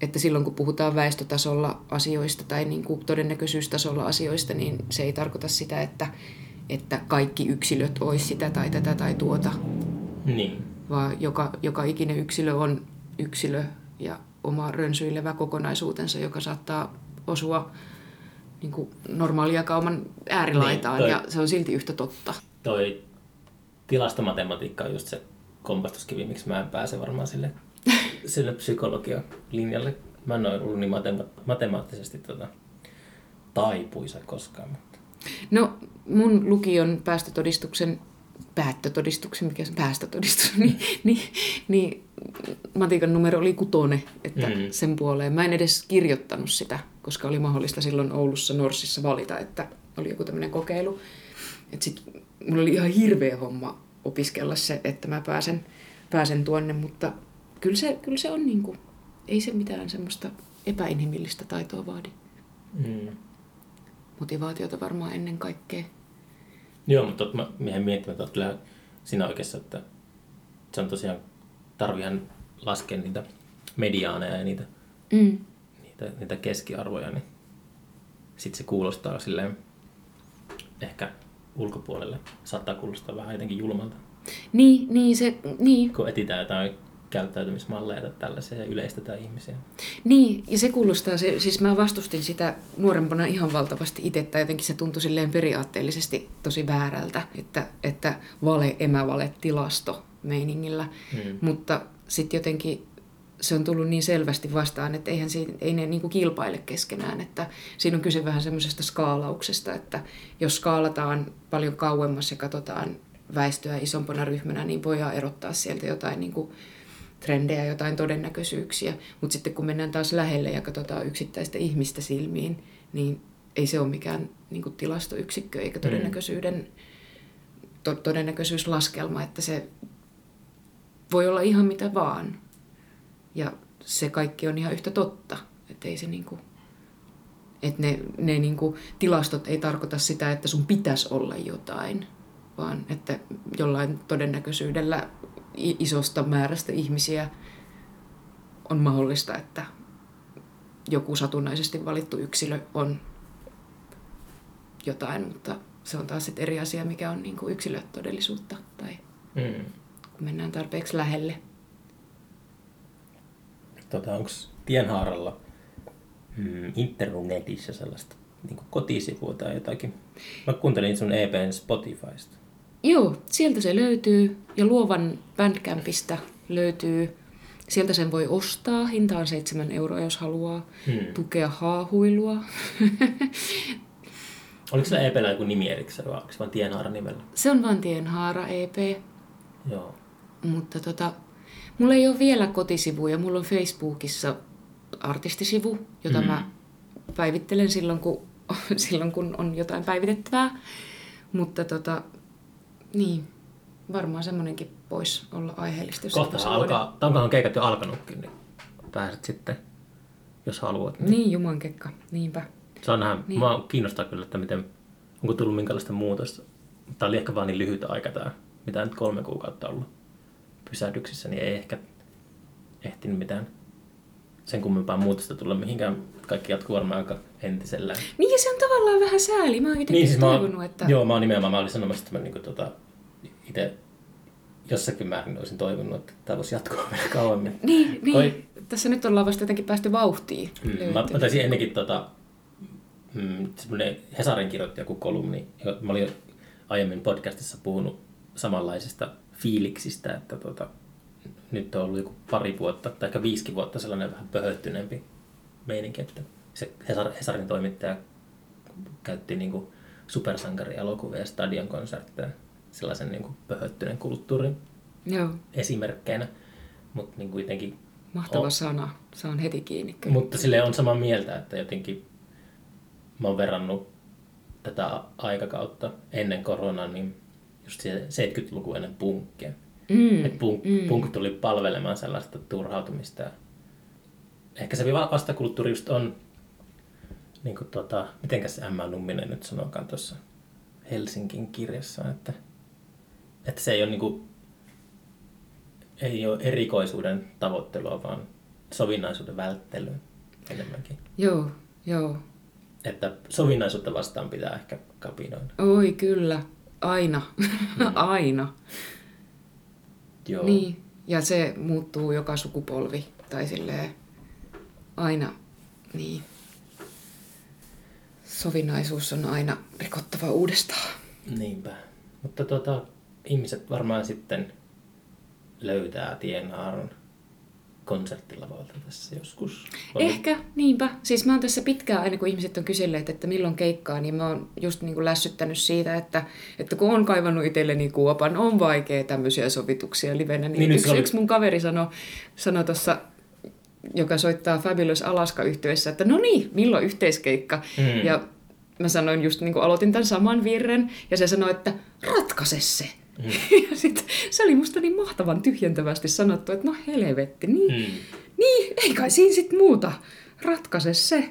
että silloin kun puhutaan väestötasolla asioista tai niin kuin todennäköisyystasolla asioista, niin se ei tarkoita sitä, että, että kaikki yksilöt olisi sitä tai tätä tai tuota. Niin. Vaan joka, joka ikinen yksilö on yksilö ja oma rönsyilevä kokonaisuutensa, joka saattaa osua niin kuin normaalia kauman äärilaitaan niin, toi, ja se on silti yhtä totta. Toi tilastomatematiikka on just se kompastuskivi, miksi mä en pääse varmaan sille, sille psykologian linjalle. Mä en ole ollut niin matema- matemaattisesti tota, taipuisa koskaan. Mutta. No mun lukion päästötodistuksen päättötodistuksen, mikä se päästötodistus, niin, niin, niin matikan numero oli kutone, että mm. sen puoleen. Mä en edes kirjoittanut sitä, koska oli mahdollista silloin Oulussa Norsissa valita, että oli joku tämmöinen kokeilu. Että sit mulla oli ihan hirveä homma opiskella se, että mä pääsen, pääsen tuonne, mutta kyllä se, kyllä se on niin kuin, ei se mitään semmoista epäinhimillistä taitoa vaadi. Mm. Motivaatiota varmaan ennen kaikkea. Joo, mutta mä miehen miettimään, että kyllä siinä oikeassa, että se on tosiaan, tarvihan laskea niitä mediaaneja ja niitä, Mm. niitä, niitä keskiarvoja, niin sitten se kuulostaa silleen ehkä ulkopuolelle. Saattaa kuulostaa vähän jotenkin julmalta, Niin, niin, se, niin, kun etsitään jotain käyttäytymismalleja tai tällaisia ja yleistetään ihmisiä. Niin, ja se kuulostaa, se, siis mä vastustin sitä nuorempana ihan valtavasti itse, tai jotenkin se tuntui silleen periaatteellisesti tosi väärältä, että, että vale, emävale, tilasto meiningillä. Mm. Mutta sitten jotenkin se on tullut niin selvästi vastaan, että eihän siinä, ei ne niin kuin kilpaile keskenään. Että siinä on kyse vähän semmoisesta skaalauksesta, että jos skaalataan paljon kauemmas ja katsotaan väestöä isompana ryhmänä, niin voidaan erottaa sieltä jotain niin kuin trendejä, jotain todennäköisyyksiä. Mutta sitten kun mennään taas lähelle ja katsotaan yksittäistä ihmistä silmiin, niin ei se ole mikään niin kuin tilastoyksikkö eikä todennäköisyyden, to, todennäköisyyslaskelma, että se voi olla ihan mitä vaan. Ja se kaikki on ihan yhtä totta. Että ei se niinku, että ne, ne niinku tilastot ei tarkoita sitä, että sun pitäisi olla jotain, vaan että jollain todennäköisyydellä isosta määrästä ihmisiä on mahdollista, että joku satunnaisesti valittu yksilö on jotain, mutta se on taas sit eri asia, mikä on niinku yksilötodellisuutta tai Mm. kun mennään tarpeeksi lähelle. Tota, Onko Tienhaaralla mm, internetissä sellaista niin kotisivua tai jotakin? Mä kuuntelin sun EPn Spotifysta. Joo, sieltä se löytyy ja Luovan Bandcampista löytyy. Sieltä sen voi ostaa. Hinta on 7 euroa, jos haluaa Hmm. tukea haahuilua. Oliko sillä EPllä joku nimi erikseen vai onko se vaan Tienhaara nimellä? se on vaan Tienhaara EP, Joo. mutta tota, mulla ei ole vielä kotisivuja. Mulla on Facebookissa artistisivu, jota Mm. mä päivittelen silloin kun, silloin, kun on jotain päivitettävää. Mutta tota, niin, varmaan semmoinenkin voisi olla aiheellista. jos luoda. alkaa, tai onkohan keikat jo alkanutkin, niin pääset sitten, jos haluat. Niin. Niin, jumankekka, niinpä. Se on vähän, Niin. niin. mua kiinnostaa kyllä, että miten, onko tullut minkälaista muutosta. Tämä oli ehkä vaan niin lyhyt aika tämä, mitä nyt kolme kuukautta ollut pysähdyksissä, niin ei ehkä ehtinyt mitään sen kummempaa muutosta tulla mihinkään. Kaikki jatkuu varmaan aika entisellään. Niin, ja se on tavallaan vähän sääli. Mä oon jotenkin Niin, siis toivonut, että... joo, mä oon nimenomaan, mä olin sanomassa, että mä niin tota, itse jossakin määrin olisin toivonut, että tämä voisi jatkua vielä kauemmin. Niin, niin. Oi. Tässä nyt ollaan vasta jotenkin päästy vauhtiin. Mm, mä, Löytyy. mä taisin ennenkin tota, mm, semmoinen Hesarin kirjoitti joku kolumni. Mä olin jo aiemmin podcastissa puhunut samanlaisista fiiliksistä, että tota, nyt on ollut joku pari vuotta tai ehkä viisikin vuotta sellainen vähän pöhöttyneempi meininki, että se Hesar, Hesarin toimittaja käytti niin kuin supersankarielokuvia ja stadionkonsertteja sellaisen niin kuin pöhöttyneen kulttuurin Joo, esimerkkeinä, mutta niin kuitenkin mahtava on- sana. Saan heti kiinni. kyllä. mutta sille on samaa mieltä, että jotenkin mä oon verrannut tätä aikakautta ennen koronaa, niin just se 70-luku ennen punkkia. Mm, Et punk, mm. punk tuli palvelemaan sellaista turhautumista. Ehkä se va- vastakulttuuri just on, niin kuin tota, mitenkäs se Emma Numminen nyt sanokaan tuossa Helsingin kirjassa, että, että se ei ole, niin kuin, ei ole erikoisuuden tavoittelua, vaan sovinnaisuuden välttelyä enemmänkin. Joo, joo. Että sovinnaisuutta vastaan pitää ehkä kapinoida. Oi kyllä, aina, aina. Joo. Niin, ja se muuttuu joka sukupolvi. Tai silleen aina, niin. Sovinnaisuus on aina rikottava uudestaan. Niinpä. Mutta tota, ihmiset varmaan sitten löytää tienhaaran konserttilavalta tässä joskus. On- Ehkä, niinpä. Siis mä oon tässä pitkään, aina kun ihmiset on kyselleet, että milloin keikkaa, niin mä oon just niin kuin lässyttänyt siitä, että, että kun on kaivannut itselleni kuopan, on vaikea tämmöisiä sovituksia livenä. Niin, Niin, yksi, oli- yksi mun kaveri sanoi sano tuossa, joka soittaa Fabulous alaska yhtyessä että no niin, milloin yhteiskeikka? Mm. Ja mä sanoin just niin kuin aloitin tämän saman virren, ja se sanoi, että ratkaise se. Ja sit, se oli musta niin mahtavan tyhjentävästi sanottu, että no helvetti, niin, hmm. niin ei kai siinä sit muuta. Ratkaise se.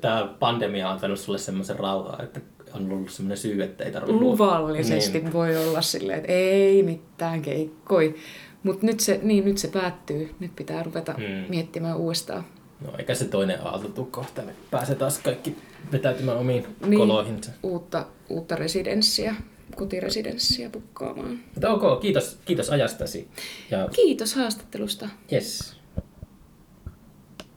Tämä pandemia on antanut sulle semmoisen rauhaa, että on ollut semmoinen syy, että ei tarvitse... Luvallisesti niin. voi olla silleen, että ei mitään keikkoi. Mutta nyt se, niin, nyt se päättyy. Nyt pitää ruveta hmm. miettimään uudestaan. No eikä se toinen aalto tule kohta. Pääsee taas kaikki vetäytymään omiin niin, koloihinsa. Uutta, uutta residenssiä kotiresidenssiä pukkaamaan. Mutta ok, kiitos, kiitos ajastasi. Ja... Kiitos haastattelusta. Yes.